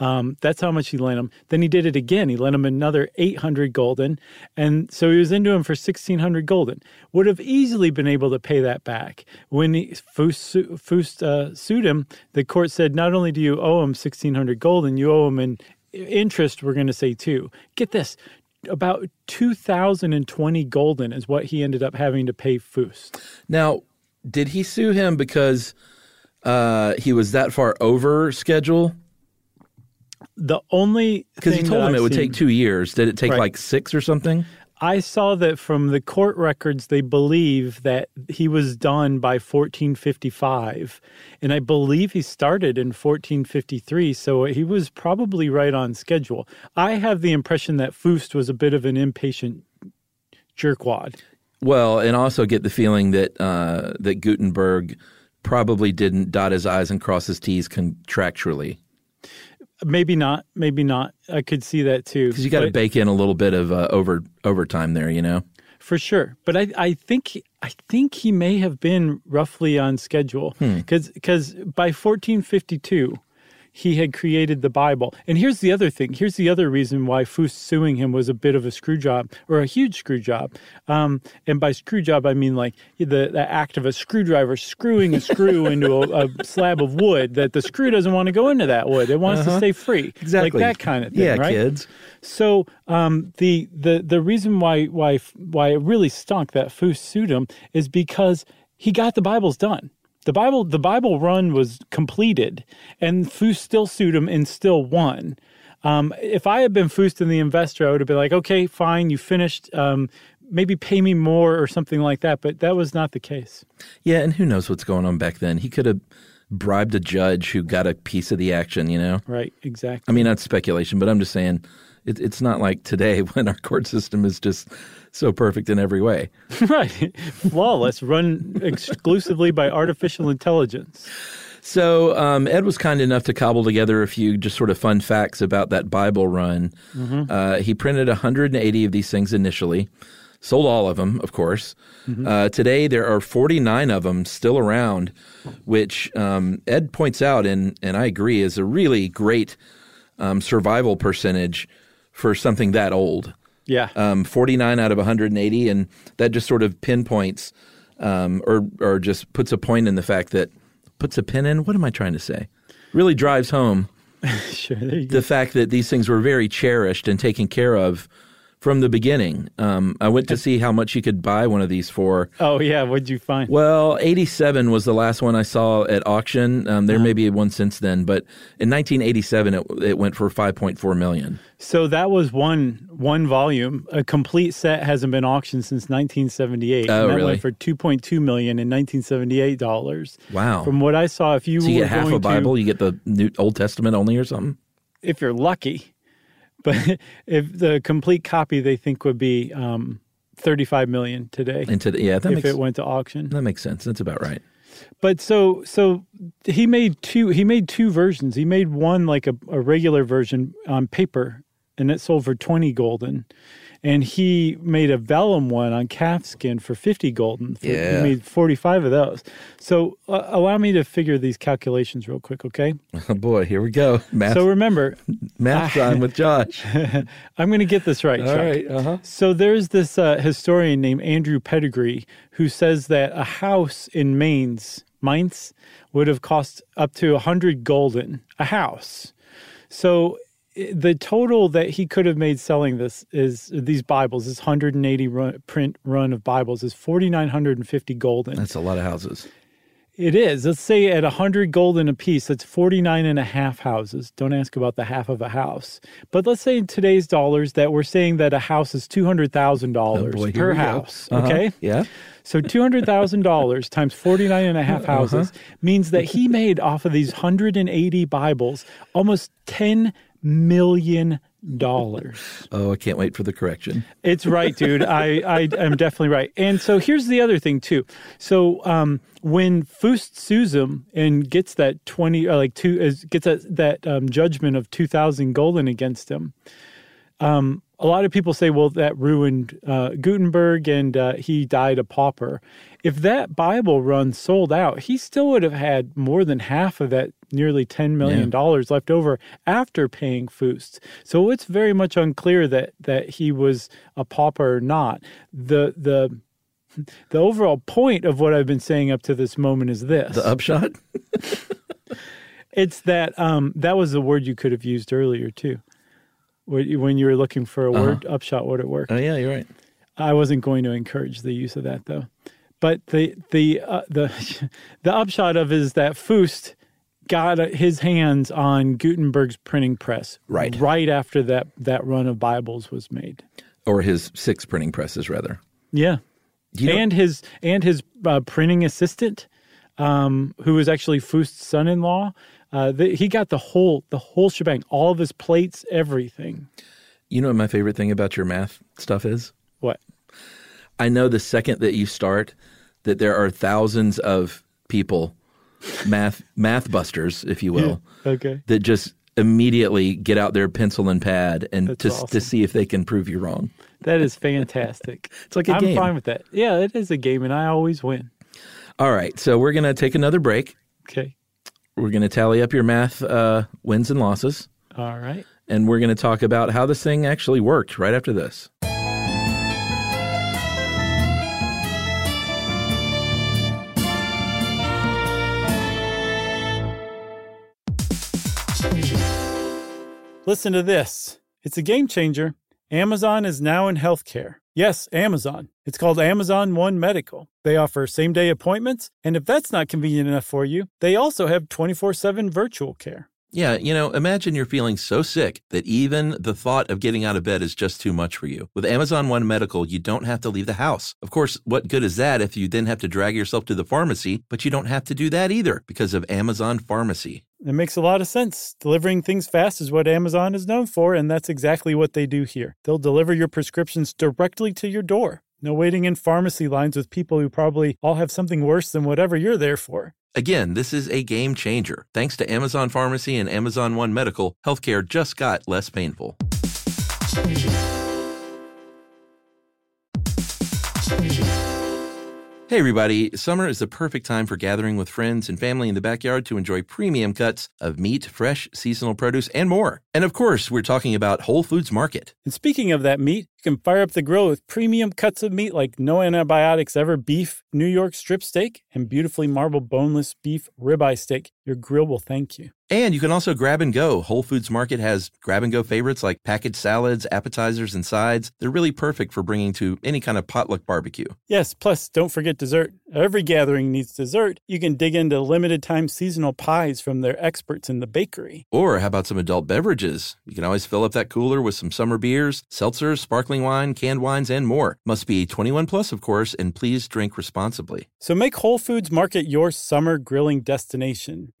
Um, that's how much he lent him. Then he did it again. He lent him another 800 golden. And so he was into him for 1600 golden. Would have easily been able to pay that back. When he, Fust uh, sued him, the court said, not only do you owe him 1600 golden, you owe him in interest, we're going to say too. Get this. About 2020 golden is what he ended up having to pay Fust. Now, did he sue him because uh, he was that far over schedule? The only Because he told him it I've would seen- take two years. Did it take Right. like six or something? I saw that from the court records, they believe that he was done by 1455. And I believe he started in 1453. So he was probably right on schedule. I have the impression that Fust was a bit of an impatient jerkwad. Well, and also get the feeling that uh, that Gutenberg probably didn't dot his I's and cross his T's contractually. Maybe not. Maybe not. I could see that too. Because you got to bake in a little bit of uh, over overtime there, you know. for sure. But I, I think I think he may have been roughly on schedule Hmm. because by 1452, he had created the Bible. And here's the other thing. Here's the other reason why Fust suing him was a bit of a screw job or a huge screw job. Um, and by screw job, I mean like the, the act of a screwdriver screwing a screw into a, a slab of wood that the screw doesn't want to go into that wood. It wants to stay free. Exactly. Like that kind of thing, yeah, right? kids. So um, the the the reason why why why it really stunk that Fust sued him is because he got the Bibles done. The Bible the Bible run was completed, and Fust still sued him and still won. Um, if I had been Fust and the investor, I would have been like, okay, fine, you finished. Um, maybe pay me more or something like that. But that was not the case. Yeah, and who knows what's going on back then? He could have bribed a judge who got a piece of the action. You know, Right? Exactly. I mean that's speculation, but I'm just saying it, it's not like today when our court system is just so perfect in every way. right. Flawless, run exclusively by artificial intelligence. So um, Ed was kind enough to cobble together a few just sort of fun facts about that Bible run. Uh, he printed 180 of these things initially, sold all of them, of course. Uh, today there are 49 of them still around, which um, Ed points out, and and I agree, is a really great um, survival percentage for something that old. Yeah. Um, 49 out of 180, and that just sort of pinpoints um, or or just puts a point in the fact that puts a pin in. What am I trying to say? Really drives home sure. There you go. the fact that these things were very cherished and taken care of from the beginning. Um, I went to see how much you could buy one of these for. Oh yeah. What'd you find? Well, 87 was the last one I saw at auction. Um, Uh-huh. there may be one since then, but in 1987 it, it went for 5.4 million. So that was one one volume. A complete set hasn't been auctioned since 1978. Oh, and that really? went for 2.2 million in 1978 dollars. Wow. From what I saw, if you So you were get half a Bible, to, you get the New Old Testament only or something. if you're lucky, but if the complete copy they think would be um, 35 million today the, yeah, that if makes it went to auction. that makes sense. That's about right. But so so he made two he made two versions. He made one like a, a regular version on paper and it sold for 20 golden. And he made a vellum one on calfskin for 50 golden. For- Yeah. He made 45 of those. So uh, allow me to figure these calculations real quick, okay? Oh boy, here we go. Math, So remember, math time with Josh. I'm going to get this right. All right. Uh huh. So there's this uh, historian named Andrew Pettegree who says that a house in Mainz, Mainz would have cost up to 100 gulden, a house. So the total that he could have made selling this is these Bibles, this 180 run, print run of Bibles is 4,950 golden. That's a lot of houses. It is. Let's say at 100 golden a piece, that's 49 and a half houses. Don't ask about the half of a house. But let's say in today's dollars that we're saying that a house is $200,000 Oh, per house. Uh-huh. Okay? Yeah. So $200,000 times 49 and a half Uh-huh. houses means that he made off of these 180 Bibles almost $10 million. dollars. Oh, I can't wait for the correction. It's right, dude. I, I am definitely right. And so here's the other thing too. So um, when Fust sues him and gets that twenty or like two is, gets that that um, judgment of two thousand golden against him, um, a lot of people say, well, that ruined uh, Gutenberg and uh, he died a pauper. If that Bible run sold out, he still would have had more than half of that nearly $10 million left over after paying Fust. So it's very much unclear that, that he was a pauper or not. The, the, the overall point of what I've been saying up to this moment is this. The upshot? It's that um, that was the word you could have used earlier too. When you were looking for a word upshot, would it work? Oh, yeah, you're right. I wasn't going to encourage the use of that though. But the the uh, the the upshot of it is that Fust got his hands on Gutenberg's printing press Right. right after that that run of Bibles was made. Or his six printing presses, rather. Yeah, you know- and his and his uh, printing assistant, um, who was actually Fust's son-in-law. Uh, the, he got the whole the whole shebang, all of his plates, everything. You know what my favorite thing about your math stuff is? What? I know the second that you start that there are thousands of people, math math busters, if you will, Okay. that just immediately get out their pencil and pad and That's to awesome. to see if they can prove you wrong. That is fantastic. It's like a I'm game. fine with that. Yeah, it is a game, and I always win. All right, so we're gonna take another break. Okay. We're going to tally up your math uh, wins and losses, All right. and we're going to talk about how this thing actually worked right after this. Listen to this. It's a game changer. Amazon is now in healthcare. Yes, Amazon. It's called Amazon One Medical. They offer same day appointments, and if that's not convenient enough for you, they also have 24 7 virtual care. Yeah, you know, imagine you're feeling so sick that even the thought of getting out of bed is just too much for you. With Amazon One Medical, you don't have to leave the house. Of course, what good is that if you then have to drag yourself to the pharmacy, but you don't have to do that either because of Amazon Pharmacy. It makes a lot of sense. Delivering things fast is what Amazon is known for, and that's exactly what they do here. They'll deliver your prescriptions directly to your door. No waiting in pharmacy lines with people who probably all have something worse than whatever you're there for. Again, this is a game changer. Thanks to Amazon Pharmacy and Amazon One Medical, healthcare just got less painful. Hey, everybody. Summer is the perfect time for gathering with friends and family in the backyard to enjoy premium cuts of meat, fresh, seasonal produce, and more. And of course, we're talking about Whole Foods Market. And speaking of that meat, you can fire up the grill with premium cuts of meat like no antibiotics ever beef, New York strip steak, and beautifully marbled boneless beef ribeye steak. Your grill will thank you. And you can also grab and go. Whole Foods Market has grab and go favorites like packaged salads, appetizers, and sides. They're really perfect for bringing to any kind of potluck barbecue. Yes, plus don't forget dessert. Every gathering needs dessert. You can dig into limited time seasonal pies from their experts in the bakery. Or how about some adult beverages? You can always fill up that cooler with some summer beers, seltzers, sparkling wine, canned wines, and more. Must be 21 plus, of course, and please drink responsibly. So make Whole Foods Market your summer grilling destination.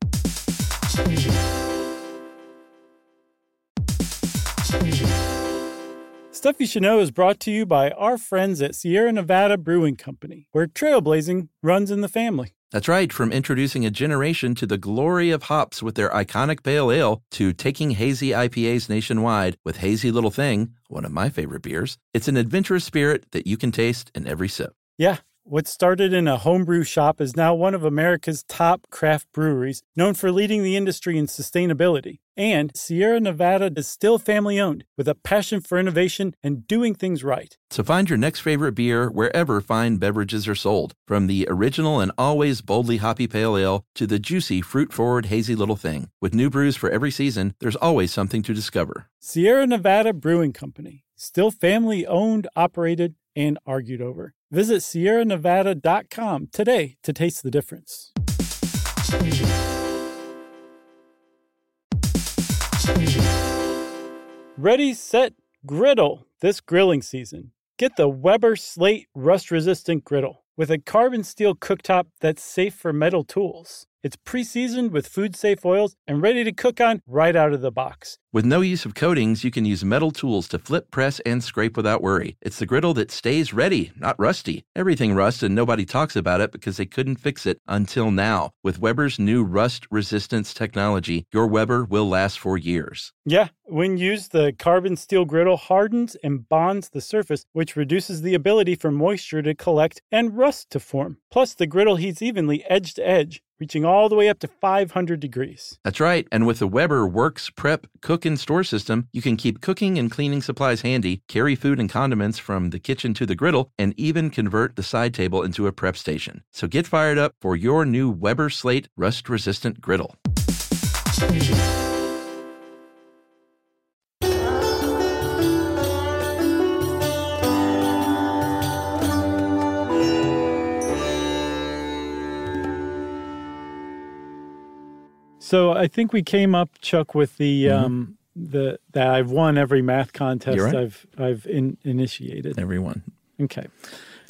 Stuff You Should Know is brought to you by our friends at Sierra Nevada Brewing Company, where trailblazing runs in the family. That's right, from introducing a generation to the glory of hops with their iconic pale ale to taking hazy IPAs nationwide with Hazy Little Thing, one of my favorite beers. It's an adventurous spirit that you can taste in every sip. Yeah, what started in a homebrew shop is now one of America's top craft breweries, known for leading the industry in sustainability. And Sierra Nevada is still family owned, with a passion for innovation and doing things right. So find your next favorite beer wherever fine beverages are sold, from the original and always boldly hoppy pale ale to the juicy fruit forward hazy little thing. With new brews for every season, there's always something to discover. Sierra Nevada Brewing Company, still family owned, operated, and argued over. Visit sierranevada.com today to taste the difference. Ready, set, griddle this grilling season. Get the Weber Slate rust resistant griddle with a carbon steel cooktop that's safe for metal tools. It's pre seasoned with food safe oils and ready to cook on right out of the box. With no use of coatings, you can use metal tools to flip, press, and scrape without worry. It's the griddle that stays ready, not rusty. Everything rusts and nobody talks about it because they couldn't fix it until now. With Weber's new rust resistance technology, your Weber will last for years. Yeah, when used, the carbon steel griddle hardens and bonds the surface, which reduces the ability for moisture to collect and rust to form. Plus, the griddle heats evenly edge to edge, reaching all the way up to 500 degrees. That's right. And with the Weber Works Prep Cook and Store system, you can keep cooking and cleaning supplies handy, carry food and condiments from the kitchen to the griddle, and even convert the side table into a prep station. So get fired up for your new Weber Slate rust resistant griddle. So I think we came up, Chuck, with the Mm-hmm. um, the that I've won every math contest right. I've I've in, initiated. Everyone. Okay.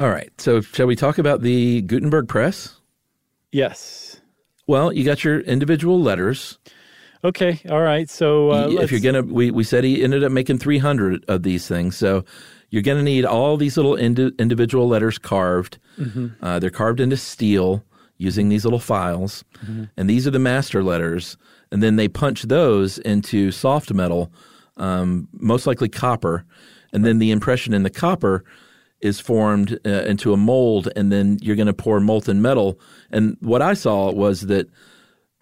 All right. So, shall we talk about the Gutenberg Press? Yes. Well, you got your individual letters. Okay. All right. So uh, if you're gonna, we, we said he ended up making 300 of these things. So you're gonna need all these little indi- individual letters carved. Uh, they're carved into steel using these little files, and these are the master letters. And then they punch those into soft metal, um, most likely copper, and then the impression in the copper is formed uh, into a mold, and then you're going to pour molten metal. And what I saw was that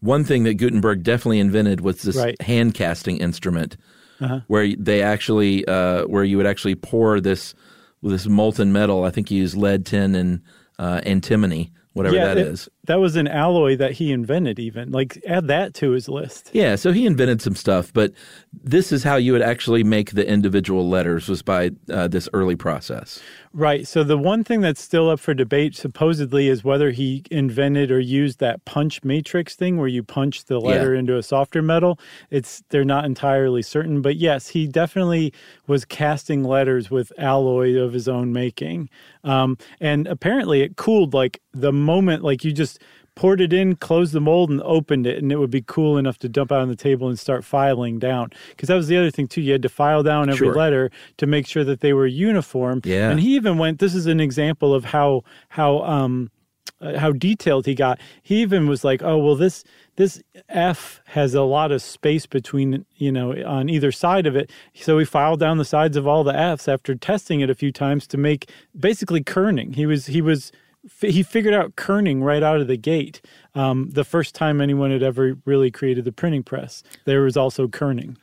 one thing that Gutenberg definitely invented was this Right. hand casting instrument, Uh-huh. where they actually uh, where you would actually pour this this molten metal. I think you use lead, tin, and uh, antimony, whatever that it- is. That was an alloy that he invented. Even like add that to his list. Yeah, so he invented some stuff, but this is how you would actually make the individual letters was by uh, this early process. Right. So the one thing that's still up for debate supposedly is whether he invented or used that punch matrix thing where you punch the letter into a softer metal. It's they're not entirely certain, but yes, he definitely was casting letters with alloy of his own making. Um, and apparently it cooled like the moment like you just poured it in, closed the mold, and opened it, and it would be cool enough to dump out on the table and start filing down. Because that was the other thing too. You had to file down every Sure. letter to make sure that they were uniform. Yeah. And he even went. This is an example of how how um uh, how detailed he got. He even was like, oh well, this this F has a lot of space between you know on either side of it. So he filed down the sides of all the Fs after testing it a few times to make basically kerning. He was he was he figured out kerning right out of the gate. Um, the first time anyone had ever really created the printing press, there was also kerning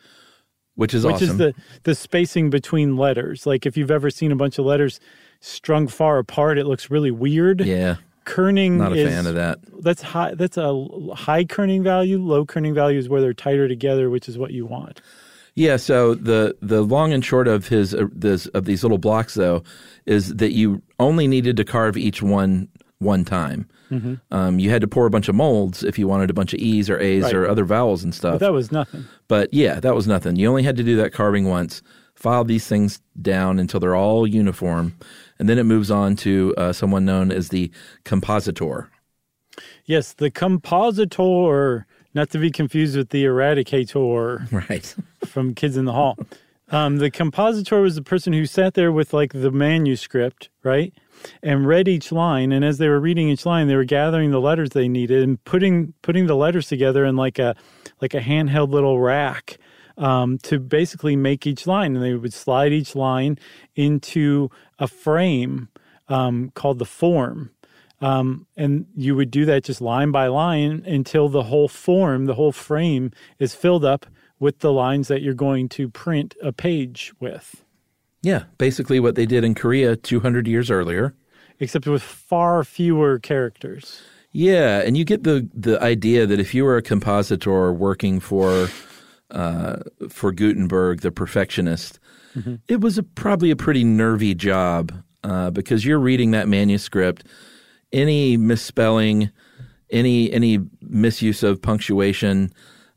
Which is awesome. which awesome. is the the spacing between letters. Like if you've ever seen a bunch of letters strung far apart, it looks really weird. yeah, Kerning not a is fan of that. that's high. That's a high kerning value. Low kerning value is where they're tighter together, which is what you want. Yeah, so the the long and short of his uh, this of these little blocks though is that you only needed to carve each one one time. Mm-hmm. Um, you had to pour a bunch of molds if you wanted a bunch of E's or A's Right. or other vowels and stuff. But that was nothing. But yeah, that was nothing. You only had to do that carving once, file these things down until they're all uniform, and then it moves on to uh, someone known as the compositor. Yes, the compositor, not to be confused with the eradicator. Right. from Kids in the Hall. Um, the compositor was the person who sat there with like the manuscript, right, and read each line. And as they were reading each line, they were gathering the letters they needed and putting putting the letters together in like a like a handheld little rack um, to basically make each line. And they would slide each line into a frame um, called the form. Um, and you would do that just line by line until the whole form, the whole frame is filled up with the lines that you're going to print a page with, Yeah, basically what they did in Korea 200 years earlier. except with far fewer characters. Yeah, and you get the the idea that if you were a compositor working for uh, for Gutenberg, the perfectionist, it was a, probably a pretty nervy job uh, because you're reading that manuscript. Any misspelling, any any misuse of punctuation,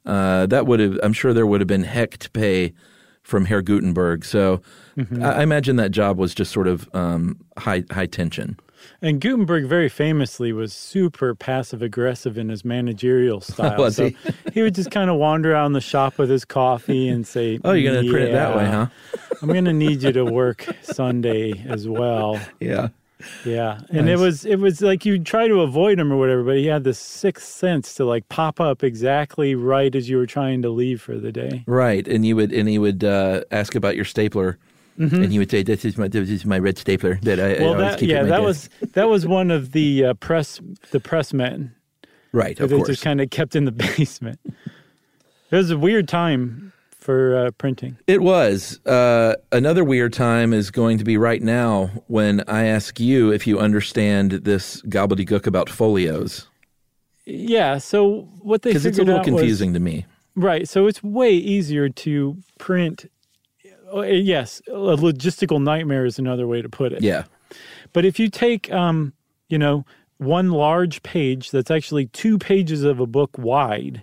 uh, that would have. I'm sure there would have been heck to pay from Herr Gutenberg. So I, I imagine that job was just sort of um, high high tension. And Gutenberg very famously was super passive aggressive in his managerial style. Was so he? he would just kind of wander around the shop with his coffee and say, Oh, you're going to print it that way, huh? I'm going to need you to work Sunday as well." Yeah. Yeah, and Nice. it was it was like you try to avoid him or whatever, but he had this sixth sense to like pop up exactly right as you were trying to leave for the day. Right, and you would and he would uh, ask about your stapler, and he would say, "This is my this is my red stapler that I, I Mm-hmm. Well, always that keep yeah, my that desk." was that was one of the uh, press the pressmen right, that of they course. just kind of kept in the basement. It was a weird time for uh, printing. It was uh, another weird time is going to be right now when I ask you if you understand this gobbledygook about folios Yeah, so what they because it's a little out was- confusing to me. Right. So it's way easier to print. uh, Yes, a logistical nightmare is another way to put it. Yeah, But if you take, um, you know, one large page that's actually two pages of a book wide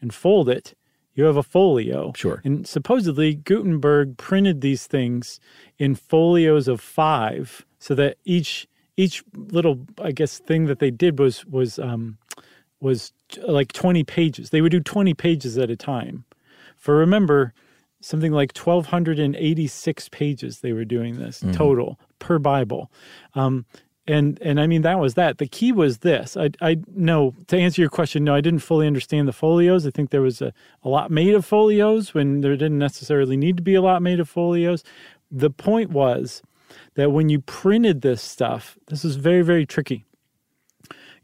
and fold it, you have a folio. Sure. And supposedly Gutenberg printed these things in folios of five, so that each each little, I guess, thing that they did was was um, was like twenty pages. They would do twenty pages at a time. For remember, something like 1286 pages they were doing this total per bible um, and and i mean that was that the key was this i i no to answer your question no i didn't fully understand the folios i think there was a, a lot made of folios when there didn't necessarily need to be a lot made of folios the point was that when you printed this stuff this was very very tricky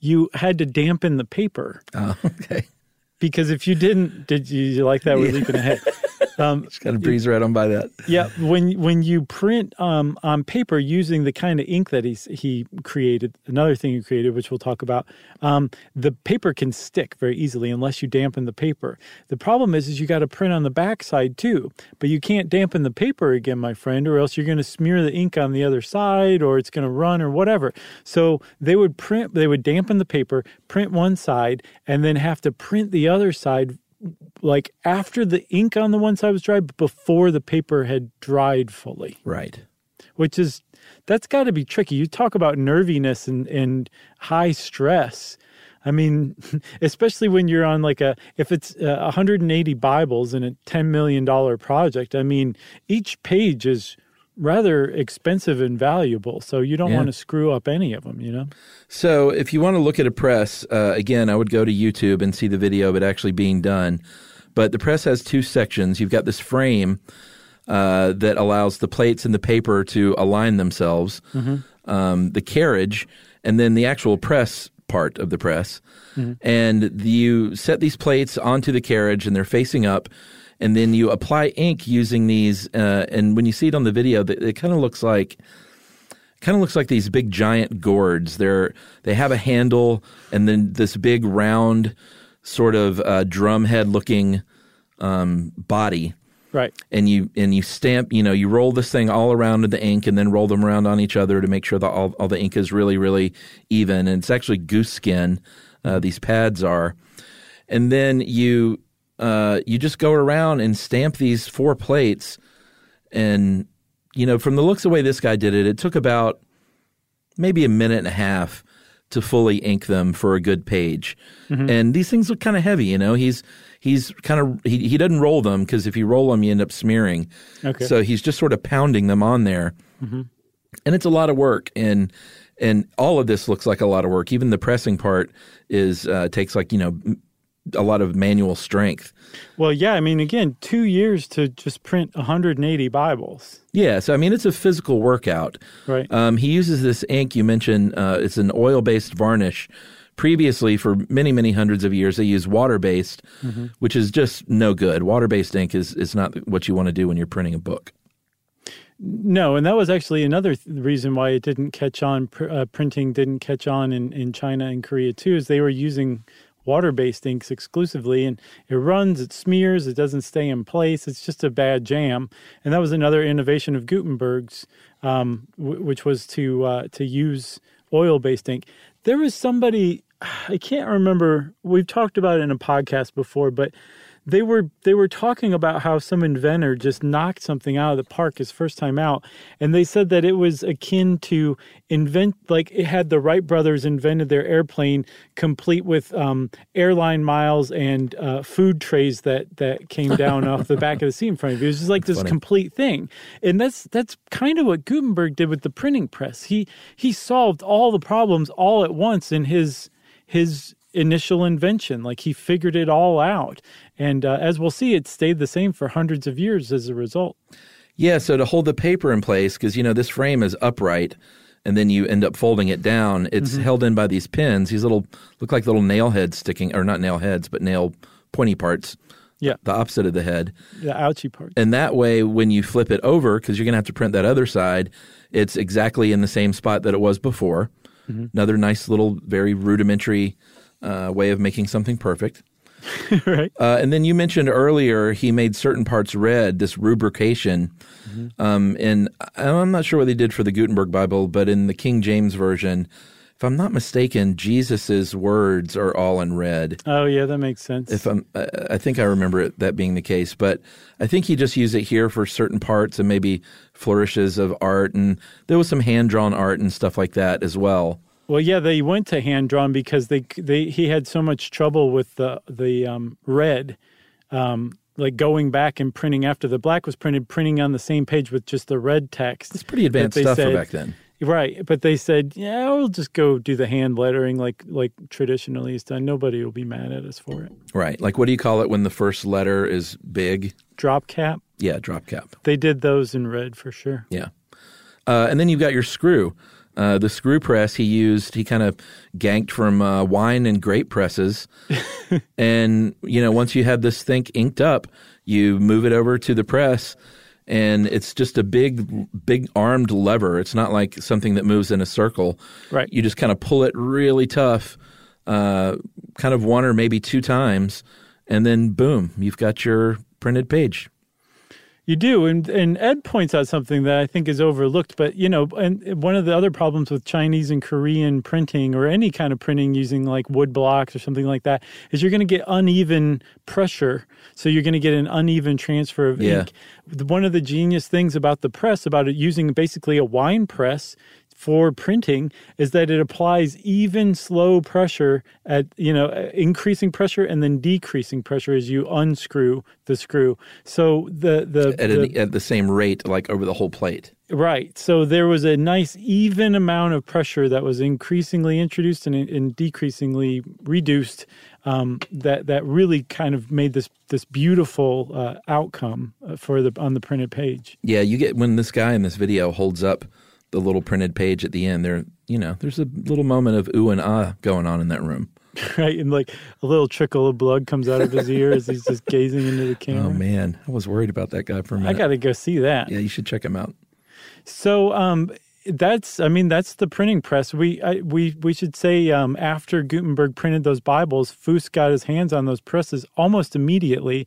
you had to dampen the paper oh, okay. because if you didn't, did you, you like that? We're leaping ahead. Um, Just kind of breeze right on by that. yeah, when when you print um, on paper using the kind of ink that he's he created, another thing he created, which we'll talk about, um, the paper can stick very easily unless you dampen the paper. The problem is, is you got to print on the backside too, but you can't dampen the paper again, my friend, or else you're going to smear the ink on the other side, or it's going to run, or whatever. So they would print, they would dampen the paper, print one side, and then have to print the other side like after the ink on the one side was dry, but before the paper had dried fully, Right. which is that's got to be tricky. You talk about nerviness and, and high stress. I mean, especially when you're on like a if it's uh, 180 Bibles and a 10 million dollar project. I mean, each page is rather expensive and valuable, so you don't Yeah. want to screw up any of them. You know. So, if you want to look at a press, uh, again, I would go to YouTube and see the video of it actually being done. But the press has two sections. You've got this frame uh, that allows the plates and the paper to align themselves, um, the carriage, and then the actual press part of the press. And you set these plates onto the carriage, and they're facing up. And then you apply ink using these. Uh, and when you see it on the video, it, it kind of looks like kind of looks like these big giant gourds. They're they have a handle and then this big round sort of uh, drum head looking um, body. Right. And you and you stamp, you know, you roll this thing all around in the ink, and then roll them around on each other to make sure that all, all the ink is really, really even. And it's actually goose skin. Uh, these pads are, and then you uh, you just go around and stamp these four plates, and you know, from the looks of the way this guy did it, it took about maybe a minute and a half to fully ink them for a good page. And these things look kind of heavy, you know. He's he's kind of he, he doesn't roll them because if you roll them, you end up smearing. Okay. So he's just sort of pounding them on there, and it's a lot of work. And and all of this looks like a lot of work. Even the pressing part is uh, takes like you know a lot of manual strength. Well, yeah. I mean, again, two years to just print 180 Bibles. Yeah, so I mean, it's a physical workout. Right. Um, he uses this ink you mentioned. Uh, it's an oil-based varnish. Previously, for many, many hundreds of years, they used water-based, which is just no good. Water-based ink is is not what you want to do when you're printing a book. No, and that was actually another th- reason why it didn't catch on. Pr- uh, printing didn't catch on in, in China and Korea too, is they were using water-based inks exclusively, and it runs, it smears, it doesn't stay in place. It's just a bad jam. And that was another innovation of Gutenberg's, um, w- which was to uh, to use oil-based ink. There was somebody I can't remember. We've talked about it in a podcast before, but they were they were talking about how some inventor just knocked something out of the park his first time out, and they said that it was akin to invent like it had the Wright brothers invented their airplane complete with um, airline miles and uh, food trays that that came down off the back of the seat in front of you. It was just like this complete thing, and that's that's kind of what Gutenberg did with the printing press. He he solved all the problems all at once in his his initial invention. Like he figured it all out. And uh, as we'll see, it stayed the same for hundreds of years as a result. Yeah, so to hold the paper in place, because you know this frame is upright, and then you end up folding it down. It's held in by these pins. These little look like little nail heads sticking, or not nail heads, but nail pointy parts. Yeah. the opposite of the head. The ouchie part. And that way, when you flip it over, because you're going to have to print that other side, it's exactly in the same spot that it was before. Another nice little, very rudimentary uh, way of making something perfect. right? Uh, and then you mentioned earlier he made certain parts red, this rubrication. Um, and I'm not sure what they did for the Gutenberg Bible, but in the King James Version, if I'm not mistaken, Jesus's words are all in red. Oh, yeah, that makes sense. If I'm, I I think I remember it, that being the case, but I think he just used it here for certain parts and maybe flourishes of art, and there was some hand drawn art and stuff like that as well. Well, yeah, they went to hand drawn because they they he had so much trouble with the the um, red, um, like going back and printing after the black was printed, printing on the same page with just the red text. It's pretty advanced stuff said- for back then. Right, but they said, "Yeah, we'll just go do the hand lettering like like traditionally is done. Nobody will be mad at us for it." Right. Like, what do you call it when the first letter is big? Drop cap. Yeah, drop cap. They did those in red for sure. Yeah. Uh, and then you've got your screw. Uh, the screw press he used, he kind of ganked from uh, wine and grape presses. and, you know, once you have this thing inked up, you move it over to the press and it's just a big, big armed lever. It's not like something that moves in a circle. Right. You just kind of pull it really tough, uh, kind of one or maybe two times, and then boom, you've got your printed page. You do, and and Ed points out something that I think is overlooked. But you know, and one of the other problems with Chinese and Korean printing, or any kind of printing using like wood blocks or something like that, is you're going to get uneven pressure. So you're going to get an uneven transfer of Yeah. ink. One of the genius things about the press, about it using basically a wine press for printing is that it applies even slow pressure at you know increasing pressure and then decreasing pressure as you unscrew the screw so the the, At, the an, at the same rate, like over the whole plate. Right. So there was a nice even amount of pressure that was increasingly introduced and, and decreasingly reduced. Um, that that really kind of made this this beautiful uh, outcome uh, for the on the printed page. Yeah, you get when this guy in this video holds up the little printed page at the end. There, you know, there's a little moment of ooh and ah going on in that room. Right, and like a little trickle of blood comes out of his ear as he's just gazing into the camera. Oh man, I was worried about that guy for a minute. I got to go see that. yeah, you should check him out. So um, that's I mean that's the printing press. We I, we we should say um, after Gutenberg printed those Bibles, Fust got his hands on those presses almost immediately,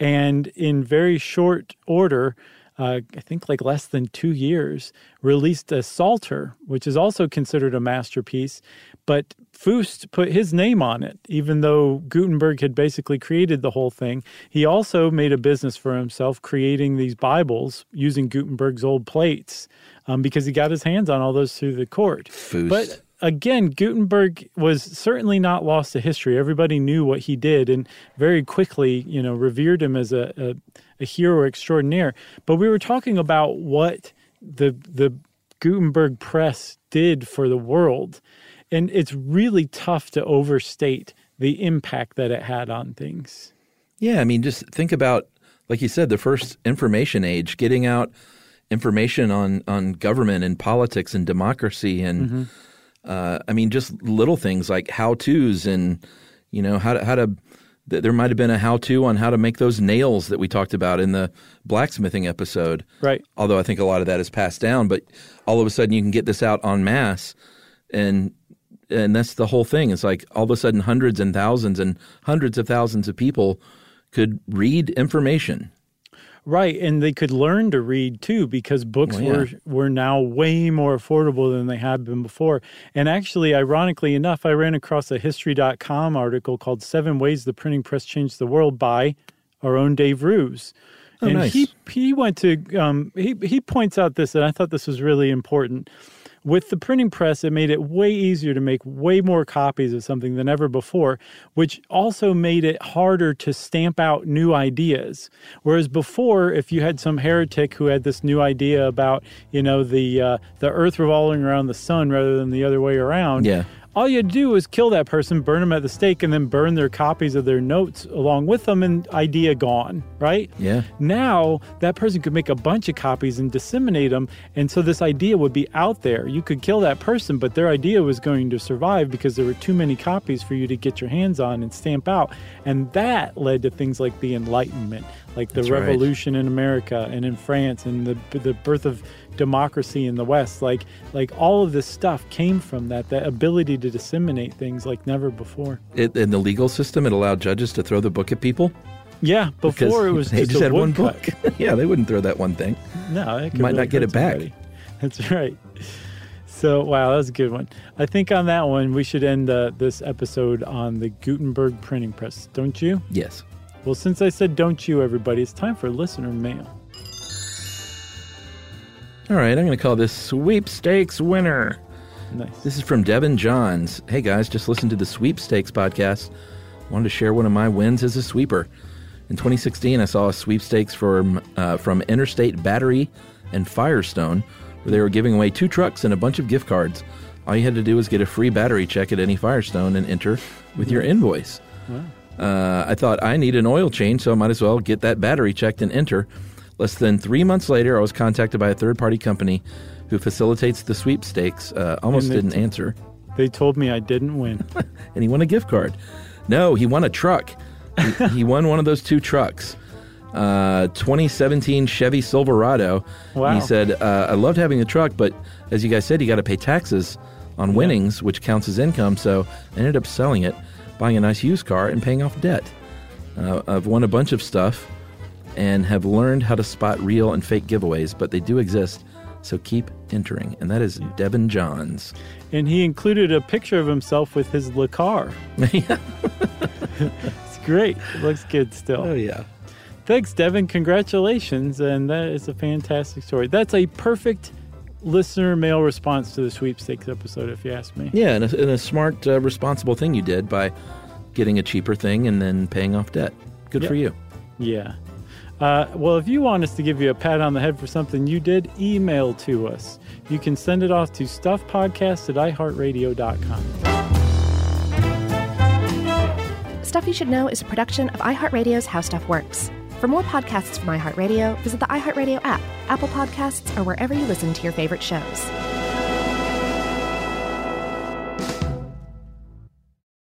and in very short order. Uh, I think like less than two years, released a Psalter, which is also considered a masterpiece. But Fust put his name on it, even though Gutenberg had basically created the whole thing. He also made a business for himself creating these Bibles using Gutenberg's old plates um, because he got his hands on all those through the court. Fust. But again, Gutenberg was certainly not lost to history. Everybody knew what he did and very quickly, you know, revered him as a, a, a hero extraordinaire. But we were talking about what the the Gutenberg press did for the world. And it's really tough to overstate the impact that it had on things. Yeah, I mean, just think about, like you said, the first information age, getting out information on on government and politics and democracy, and mm-hmm. Uh, I mean, just little things like how tos and you know how to how to. th- There might have been a how to on how to make those nails that we talked about in the blacksmithing episode. Right. Although I think a lot of that is passed down, but all of a sudden you can get this out en masse, and and that's the whole thing. It's like all of a sudden hundreds and thousands and hundreds of thousands of people could read information. Right, and they could learn to read too because books Well, yeah. were were now way more affordable than they had been before. And actually, ironically enough, I ran across a history.com article called 7 Ways the Printing Press Changed the World by our own Dave Roos. Oh, and nice. he he went to um, he he points out this, and I thought this was really important. With the printing press, it made it way easier to make way more copies of something than ever before, which also made it harder to stamp out new ideas. Whereas before, if you had some heretic who had this new idea about, you know, the uh, the Earth revolving around the sun rather than the other way around, Yeah. All you do is kill that person, burn them at the stake, and then burn their copies of their notes along with them, and idea gone, right? Yeah. Now that person could make a bunch of copies and disseminate them, and so this idea would be out there. You could kill that person, but their idea was going to survive because there were too many copies for you to get your hands on and stamp out, and that led to things like the Enlightenment, like the That's right. revolution in America and in France, and the the birth of democracy in the West. Like like all of this stuff came from that that ability to disseminate things like never before. It, in the legal system, it allowed judges to throw the book at people Yeah, before it was they just, just had one book. yeah, they wouldn't throw that one thing. No, it could Might really not get it back. somebody. That's right. So wow, that was a good one. I think on that one we should end uh, this episode on the Gutenberg printing press. Don't you? Yes. Well, since I said don't you, everybody, it's time for listener mail. All right, I'm going to call this sweepstakes winner. Nice. This is from Devin Johns. Hey guys, just listened to the sweepstakes podcast. Wanted to share one of my wins as a sweeper. In 2016, I saw a sweepstakes from uh, from Interstate Battery and Firestone, where they were giving away two trucks and a bunch of gift cards. All you had to do was get a free battery check at any Firestone and enter with your invoice. Uh, I thought I need an oil change, so I might as well get that battery checked and enter. Less than three months later, I was contacted by a third party company who facilitates the sweepstakes. Uh, almost didn't t- answer. They told me I didn't win. and he won a gift card. No, he won a truck. he, he won one of those two trucks. Uh, 2017 Chevy Silverado. Wow. He said, uh, "I loved having the truck, but as you guys said, you got to pay taxes on winnings, which counts as income. So I ended up selling it, buying a nice used car, and paying off debt. Uh, I've won a bunch of stuff, and have learned how to spot real and fake giveaways, but they do exist. So keep entering." And that is Devin Johns. and he included a picture of himself with his Le car. It's great. It looks good still. oh yeah. Thanks, Devin. Congratulations. And that is a fantastic story. That's a perfect listener mail response to the sweepstakes episode, if you ask me. Yeah, and a, and a smart, uh, responsible thing you did by getting a cheaper thing and then paying off debt. Good Yeah. for you. Yeah. Uh, well, if you want us to give you a pat on the head for something you did, email to us. You can send it off to stuffpodcast at iheartradio.com. Stuff You Should Know is a production of iHeartRadio's How Stuff Works. For more podcasts from iHeartRadio, visit the iHeartRadio app, Apple Podcasts, or wherever you listen to your favorite shows.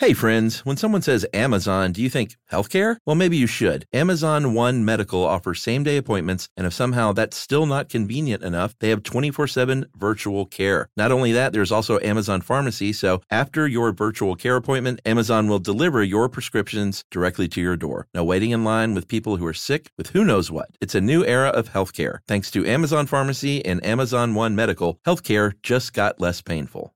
Hey friends, when someone says Amazon, do you think healthcare? Well, maybe you should. Amazon One Medical offers same day appointments, and if somehow that's still not convenient enough, they have 24 7 virtual care. Not only that, there's also Amazon Pharmacy, so after your virtual care appointment, Amazon will deliver your prescriptions directly to your door. No waiting in line with people who are sick with who knows what. It's a new era of healthcare. Thanks to Amazon Pharmacy and Amazon One Medical, healthcare just got less painful.